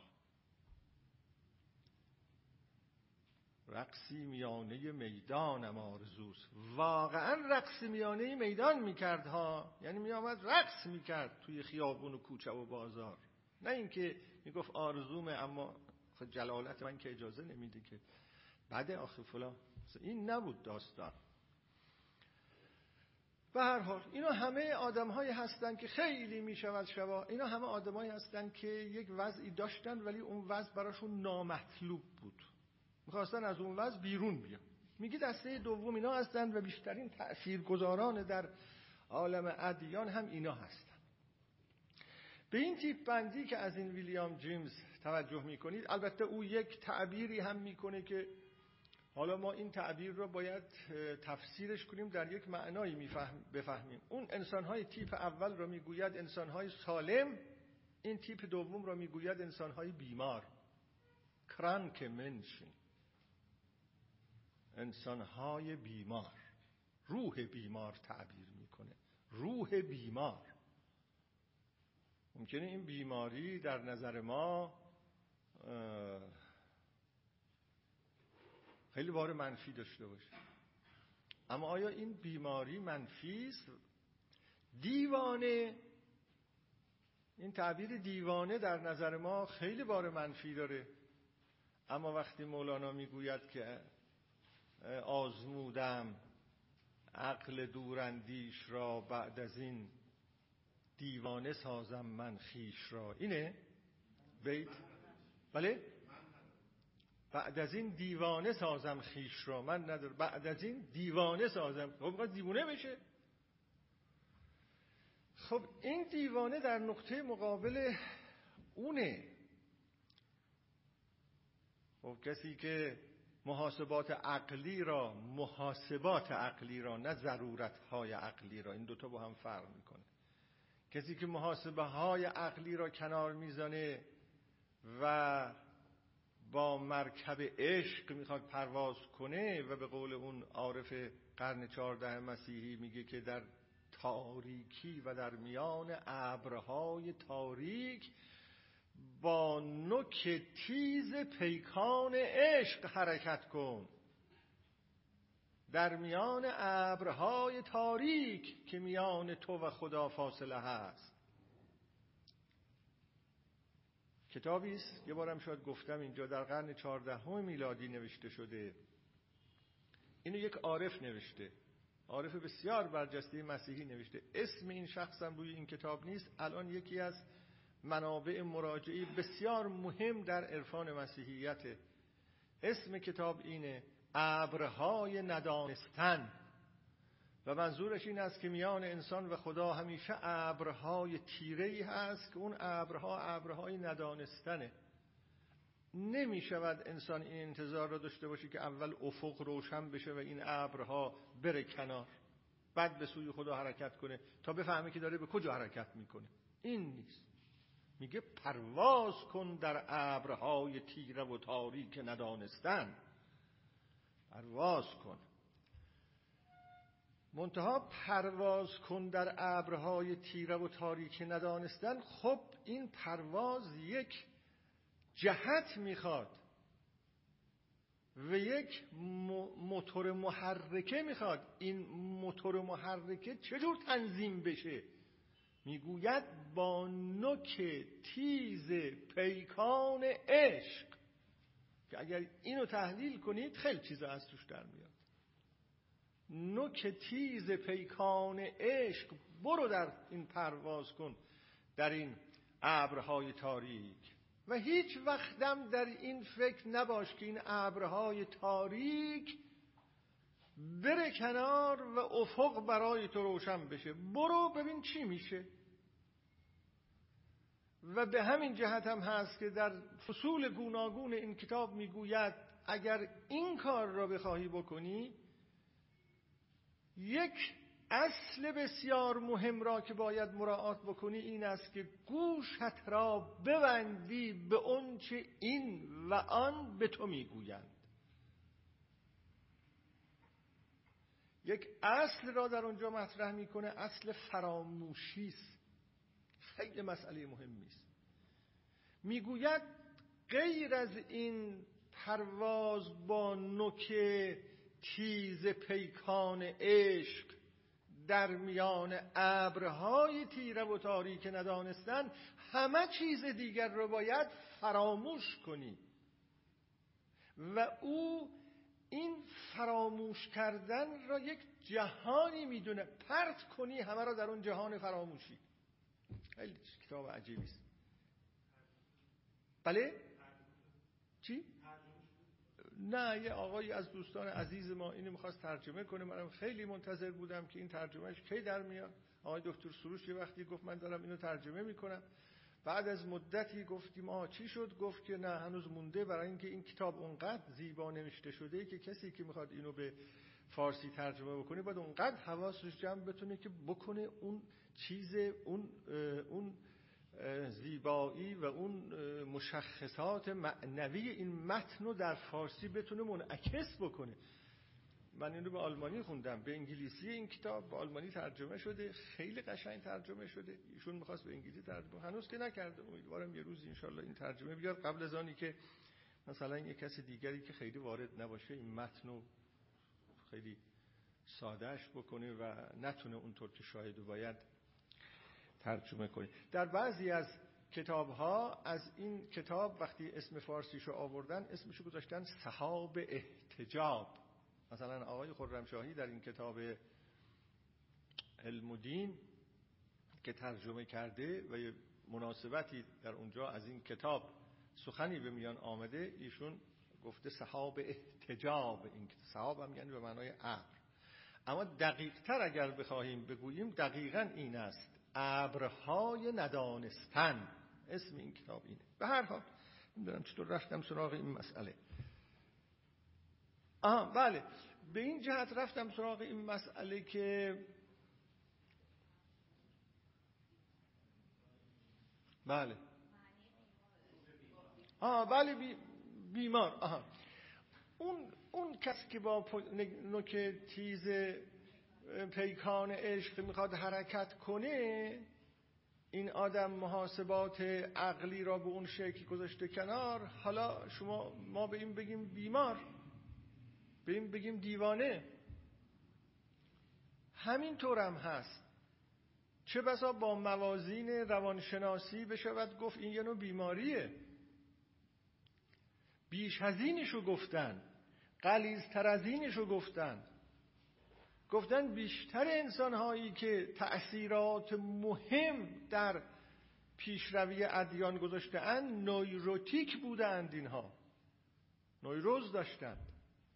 رقصی میانه می‌دانم آرزوست. واقعا رقص میانه میدان می‌کرد ها یعنی میآمد رقص می‌کرد توی خیابون و کوچه و بازار. نه اینکه می‌گفت آرزومه اما جلالت من که اجازه نمیده که. بعد آخه فلان. این نبود داستان. به هر حال اینا همه آدم هایی هستن که خیلی می‌شود شبا. اینا همه آدمایی هستن که یک وضعی داشتن ولی اون وضع براشون نامطلوب بود. می‌خواستن از اون وضع بیرون بیان. میگه دسته دوم اینا هستن و بیشترین تأثیرگذاران در عالم ادیان هم اینا هستن. به این تیپ بندی که از این ویلیام جیمز توجه می‌کنید البته او یک تعبیری هم می‌کنه که حالا ما این تعبیر رو باید تفسیرش کنیم در یک معنایی بفهمیم. اون انسانهای تیپ اول رو می‌گوید انسانهای سالم این تیپ دوم رو می‌گوید انسانهای بیمار. کرانک منشین انسانهای بیمار روح بیمار تعبیر می‌کنه. روح بیمار. ممکنه این بیماری در نظر ما خیلی بار منفی داشته باشه. اما آیا این بیماری منفی است؟ دیوانه. این تعبیر دیوانه در نظر ما خیلی بار منفی داره. اما وقتی مولانا می‌گوید که آزمودم عقل دوراندیش را بعد از این دیوانه سازم من خیش را. اینه؟ بیت؟ بله؟ بعد از این دیوانه سازم خیش را. من ندار بعد از این دیوانه سازم. خب دیوانه بشه. خب این دیوانه در نقطه مقابل اونه. خب کسی که محاسبات عقلی را محاسبات عقلی را نه ضرورت های عقلی را. این دوتا با هم فرق می‌کنه. کسی که محاسبه های عقلی را کنار می‌زنه و با مرکب عشق می‌خواد پرواز کنه و به قول اون عارف قرن چهارده مسیحی میگه که در تاریکی و در میان ابرهای تاریک با نوک تیز پیکان عشق حرکت کن. در میان ابرهای تاریک که میان تو و خدا فاصله هست. کتابی است یه بارم شاید گفتم اینجا در قرن چهاردهم میلادی نوشته شده. اینو یک عارف نوشته. عارف بسیار برجسته مسیحی نوشته. اسم این شخصم روی این کتاب نیست. الان یکی از منابع مراجعی بسیار مهم در عرفان مسیحیت. اسم کتاب اینه ابرهای ندانستن. و منظورش این است که میان انسان و خدا همیشه ابرهای تیره ای هست که اون ابرها ابرهای ندانستنه. نمی شود انسان این انتظار را داشته باشه که اول افق روشن بشه و این ابرها بره کنار بعد به سوی خدا حرکت کنه تا بفهمه که داره به کجا حرکت می‌کنه. این نیست. میگه پرواز کن در ابرهای تیره و تاریک ندانستن. پرواز کن. منتها پرواز کن در ابرهای تیره و تاریک ندانستن. خب این پرواز یک جهت می‌خواد و یک موتور محرکه می‌خواد. این موتور محرکه چجور تنظیم بشه؟ می‌گوید با نوک تیز پیکان عشق. که اگر اینو تحلیل کنید خیلی چیزا از توش در میاد. نوک تیز پیکان عشق برو در این پرواز کن در این ابرهای تاریک. و هیچ وقتم در این فکر نباش که این ابرهای تاریک بره کنار و افق برای تو روشن بشه. برو ببین چی میشه. و به همین جهت هم هست که در فصول گوناگون این کتاب می‌گوید اگر این کار را بخواهی بکنی یک اصل بسیار مهم را که باید مراعات بکنی این است که گوشت را ببندی به اونچه این و آن به تو می‌گویند. یک اصل را در اونجا مطرح می‌کنه اصل فراموشی است. خیلی مسئله مهمی است می‌گوید غیر از این پرواز با نوک تیز پیکان عشق در میان ابرهای تیره و تاریک ندانستن همه چیز دیگر رو باید فراموش کنی. و او این فراموش کردن را یک جهانی می‌دونه. پرت کنی همه را در اون جهان فراموشی. خیلی کتاب عجیبی است. بله؟ چی؟ نه یه آقایی از دوستان عزیز ما اینو می‌خواست ترجمه کنه. منم خیلی منتظر بودم که این ترجمهش کی در میاد. آقای دکتر سروش یه وقتی گفت من دارم اینو ترجمه می‌کنم. بعد از مدتی گفتیم آ چی شد؟ گفت که نه هنوز مونده برای اینکه این کتاب اونقدر زیبا نوشته شده که کسی که می‌خواد اینو به فارسی ترجمه بکنه باید اونقدر حواسش جمع بتونه که بکنه اون چیز اون اون زیبایی و اون مشخصات معنوی این متن رو در فارسی بتونه منعکس بکنه. من این رو به آلمانی خوندم به انگلیسی این کتاب به آلمانی ترجمه شده خیلی قشنگ ترجمه شده ایشون می‌خواست به انگلیسی ترجمه هنوز که نکرده امیدوارم یه روز انشالله این ترجمه بیاد. قبل از آنی که مثلا یه کس دیگری که خیلی وارد نباشه این متن رو خیلی سادهش بکنه و نتونه اونطور که شاید باید ترجمه کنید در بعضی از کتاب ها از این کتاب وقتی اسم فارسیشو آوردن اسمشو گذاشتن صحاب احتجاب. مثلا آقای خرمشاهی در این کتاب علم و دین که ترجمه کرده و مناسبتی در اونجا از این کتاب سخنی به میان آمده ایشون گفته صحاب احتجاب. این صحاب هم یعنی به معنای ابر. اما دقیق تر اگر بخواهیم بگوییم دقیقا این است. ابرهای ندانستن. اسم این کتاب اینه. به هر حال نمی‌دونم چطور رفتم سراغ این مسئله. آها بله. به این جهت رفتم سراغ این مسئله که بله. آه بله بی بیمار. آها. اون اون کسی که با نوک تیز پیکان عشق می‌خواد حرکت کنه این آدم محاسبات عقلی را به اون شکل گذاشته کنار. حالا شما ما به این بگیم بیمار. این بگیم دیوانه. همین طورم هست. چه بسا با موازین روانشناسی بشود گفت این یه نوع بیماریه. بیش از اینشو گفتن. قلیزتر از اینشو گفتن. گفتن بیشتر انسان هایی که تأثیرات مهم در پیشروی ادیان گذاشته اند نویروتیک بودند اینها. نویروز داشتند.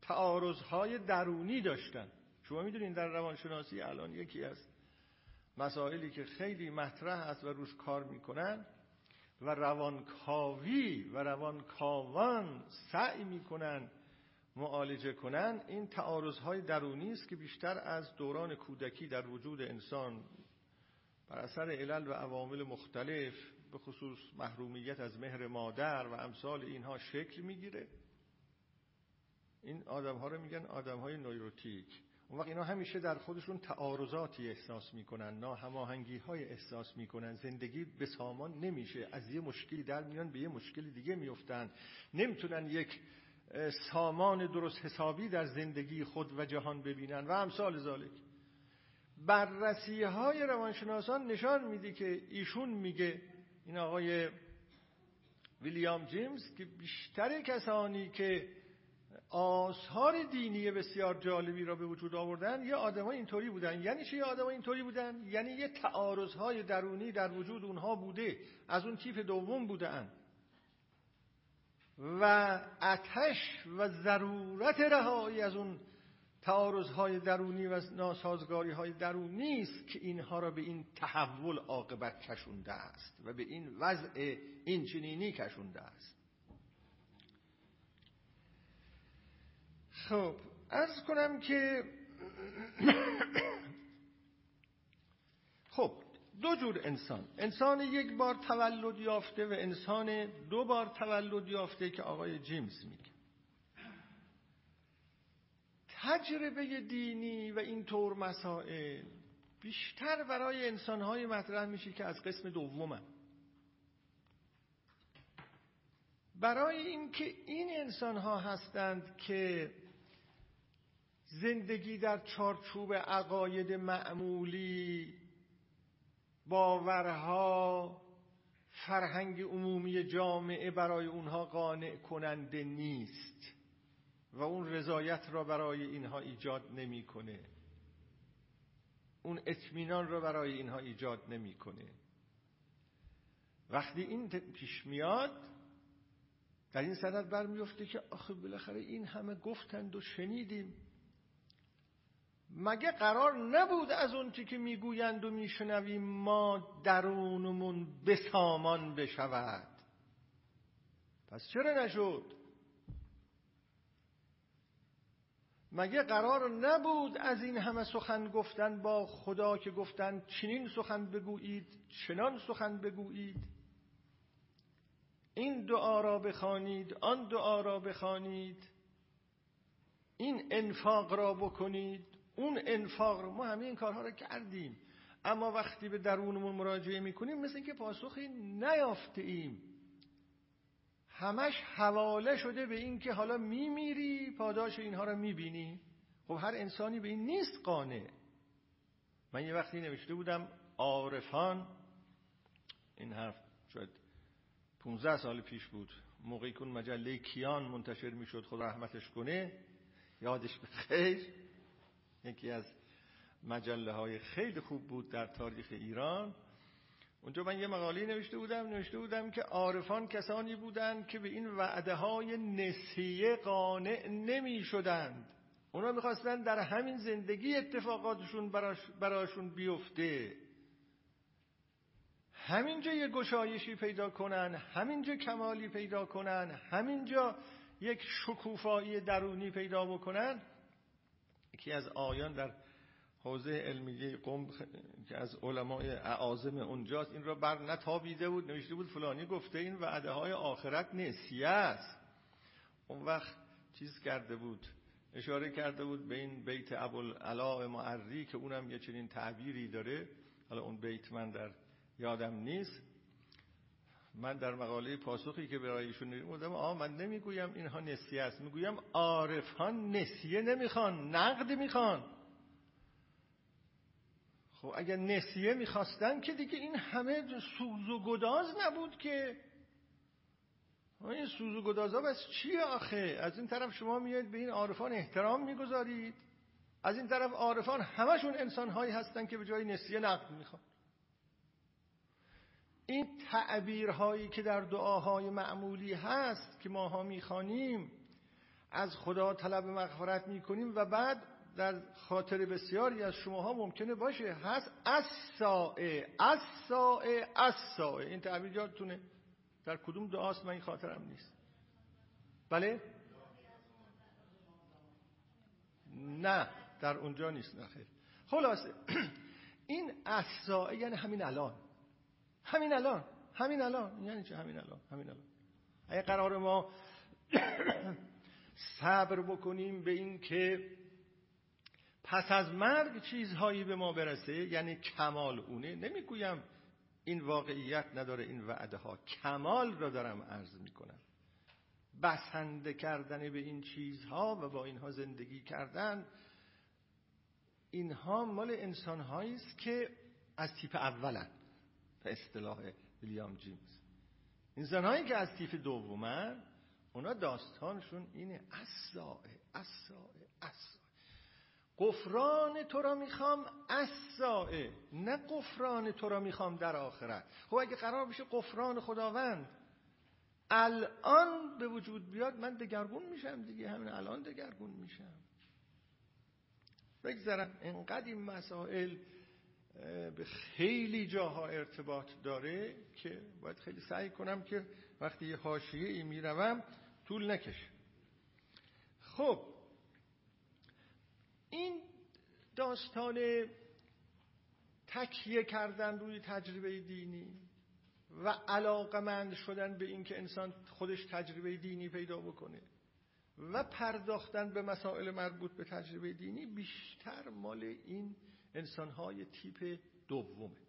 تعارضهای درونی داشتند شما می‌دونید در روانشناسی الان یکی از مسائلی که خیلی مطرح است و روش کار می‌کنن و روانکاوی و روانکاوان سعی می‌کنن معالجه کنن این تعارضهای درونی است که بیشتر از دوران کودکی در وجود انسان بر اثر علل و عوامل مختلف به خصوص محرومیت از مهر مادر و امثال اینها شکل می‌گیره. این آدم ها رو میگن آدم های نویروتیک. اون وقت اینا همیشه در خودشون تعارضاتی احساس می‌کنن ناهماهنگی های احساس می‌کنن. زندگی به سامان نمیشه. از یه مشکلی در میان به یه مشکل دیگه میفتن نمی‌تونن یک سامان درست حسابی در زندگی خود و جهان ببینن. و امثال ذالک بررسی های روانشناسان نشان میده که ایشون میگه این آقای ویلیام جیمز که بیشتر کسانی که آثار دینی بسیار جالبی را به وجود آوردن یه آدم اینطوری بودن. یعنی چه یه آدم اینطوری بودن؟ یعنی یه تعارض درونی در وجود اونها بوده از اون تیپ دوم بودن. و اتش و ضرورت رهایی از اون تعارض درونی و ناسازگاری های درونی است که اینها را به این تحول عاقبت کشونده است و به این وضع اینچنینی کشونده است. خب ارز کنم که خب دو جور انسان. انسان یک بار تولد یافته و انسان دو بار تولد یافته که آقای جیمز میگه. تجربه دینی و این طور مسائل بیشتر برای انسانهای مطرح میشه که از قسم دومن. برای اینکه این انسان ها هستند که زندگی در چارچوب عقاید معمولی باورها فرهنگ عمومی جامعه برای اونها قانع کننده نیست و اون رضایت را برای اینها ایجاد نمی‌کنه. اون اطمینان را برای اینها ایجاد نمی‌کنه. وقتی این پیش میاد در این صدد برمیفته که آخه بالاخره این همه گفتند و شنیدیم. مگه قرار نبود از اون چی که می‌گویند و میشنویم ما درونمون بسامان بشود؟ پس چرا نشد؟ مگه قرار نبود از این همه سخن گفتن با خدا که گفتن چنین سخن بگویید چنان سخن بگویید؟ این دعا را بخوانید آن دعا را بخوانید این انفاق را بکنید اون انفاق رو ما همه این کارها رو کردیم. اما وقتی به درونمون مراجعه می‌کنیم مثل اینکه پاسخی نیافته ایم همش حواله شده به این که حالا میمیری پاداش اینها رو می‌بینی. خب هر انسانی به این نیست قانع. من یه وقتی نوشته بودم عارفان این حرف شاید 15 سال پیش بود. موقعی که مجله کیان منتشر می‌شد خدا رحمتش کنه یادش به خیر یکی از مجله های خیلی خوب بود در تاریخ ایران. اونجا من یه مقاله نوشته بودم نوشته بودم که عارفان کسانی بودند که به این وعده های نسیه قانع نمی شدند اونا می‌خواستن در همین زندگی اتفاقاتشون براشون بیفته. همینجا یه گشایشی پیدا کنن همینجا کمالی پیدا کنن همینجا یک شکوفایی درونی پیدا بکنن. یکی از آیان در حوزه علمیه قم که از علمای اعاظم اونجاست این را بر نتابیده بود نوشته بود فلانی گفته این وعده های آخرت نسیه است اون وقت چیز کرده بود اشاره کرده بود به این بیت ابوالعلا معری که اونم یه چنین تعبیری داره. حالا اون بیت من در یادم نیست. من در مقاله پاسخی که برای ایشون نمیدم آ من نمی‌گویم اینها نسیه است. می‌گویم عارفان نسیه نمی‌خوان نقد می‌خوان. خب اگر نسیه می‌خواستن که دیگه این همه سوز و گداز نبود که. این سوز و گدازا بس چیه آخه؟ از این طرف شما میاد به این عارفان احترام می‌گذارید. از این طرف عارفان همشون انسان هایی هستن که به جای نسیه نقد می‌خوان. این تعبیرهایی که در دعاهای معمولی هست که ماها می‌خوانیم از خدا طلب مغفرت می‌کنیم و بعد در خاطر بسیاری از شماها ممکنه باشه. هست اسائه اسائه اسائه این تعبیر یادتونه؟ در کدوم دعاست؟ من این خاطرم نیست. بله؟ نه در اونجا نیست. نخیر خلاصه این اسائه یعنی همین الان. همین الان همین الان. یعنی چه همین الان؟ همین الان. اگه قرار ما صبر بکنیم به این که پس از مرگ چیزهایی به ما برسه یعنی کمال اونه. نمی‌گویم این واقعیت نداره این وعده ها کمال را دارم عرض می‌کنم. بسنده کردن به این چیزها و با اینها زندگی کردن اینها مال انسان است که از تیپ اولن. به اصطلاح ویلیام جیمز. این زنهایی که از تیپ دومن اونا داستانشون اینه. اسائه اسائه اسائه قفران تو را می‌خوام اسائه نه قفران تو را می‌خوام در آخرت. خب اگه قرار بشه قفران خداوند الان به وجود بیاد من دگرگون میشم دیگه همین الان دگرگون میشم. بگذارم انقدر این مسائل به خیلی جاها ارتباط داره که باید خیلی سعی کنم که وقتی یه حاشیه ای می‌روم طول نکشه. خب این داستان تکیه کردن روی تجربه دینی و علاقمند شدن به اینکه انسان خودش تجربه دینی پیدا بکنه و پرداختن به مسائل مربوط به تجربه دینی بیشتر مال این انسانهای تیپ دومه.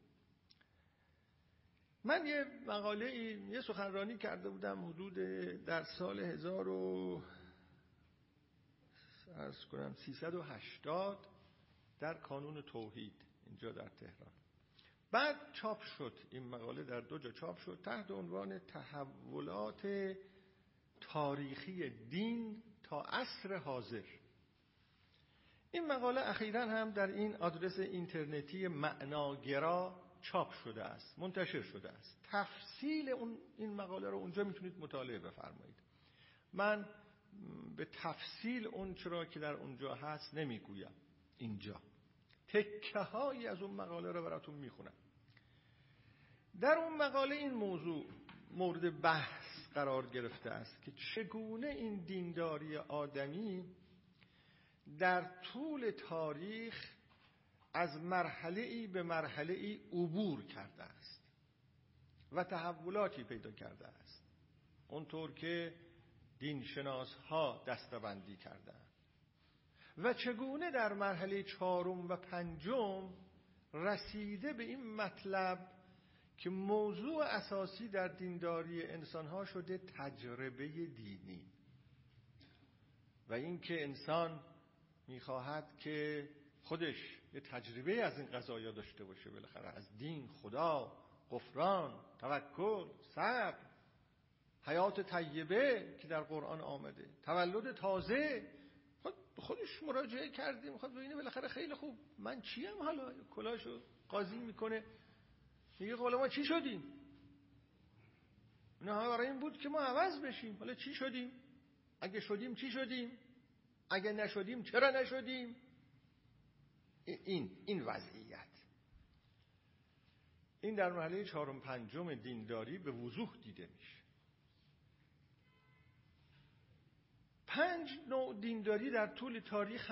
من یه مقاله یه سخنرانی کرده بودم حدود در سال هزار و ارز کنم 380 در کانون توحید اینجا در تهران. بعد چاپ شد این مقاله در دو جا چاپ شد تحت عنوان تحولات تاریخی دین تا عصر حاضر. این مقاله اخیرا هم در این آدرس اینترنتی معناگرا چاپ شده است منتشر شده است. تفصیل اون این مقاله رو اونجا می‌تونید مطالعه بفرمایید. من به تفصیل اون چرا که در اونجا هست نمی‌گویم. اینجا. تکه هایی از اون مقاله رو براتون می‌خونم. در اون مقاله این موضوع مورد بحث قرار گرفته است که چگونه این دینداری آدمی در طول تاریخ از مرحله ای به مرحله ای عبور کرده است و تحولاتی پیدا کرده است. اونطور که دینشناس ها دستبندی کردند. و چگونه در مرحله چهارم و پنجم رسیده به این مطلب که موضوع اساسی در دینداری انسان ها شده تجربه دینی و اینکه انسان می‌خواهد که خودش یه تجربه از این قضایا داشته باشه بالاخره. از دین خدا غفران توکل صبر حیات طیبه که در قرآن آمده. تولد تازه. خودش مراجعه کردیم. می‌خواد ببینه بالاخره خیلی خوب. من چیم حالا؟ کلاشو قاضی می‌کنه. میگه قول ما چی شدیم؟ نه برای این بود که ما عوض بشیم. حالا چی شدیم؟ اگه شدیم چی شدیم؟ اگه نشدیم چرا نشدیم؟ این این وضعیت. این در مرحله چهارم پنجم دینداری به وضوح دیده میشه. پنج نوع دینداری در طول تاریخ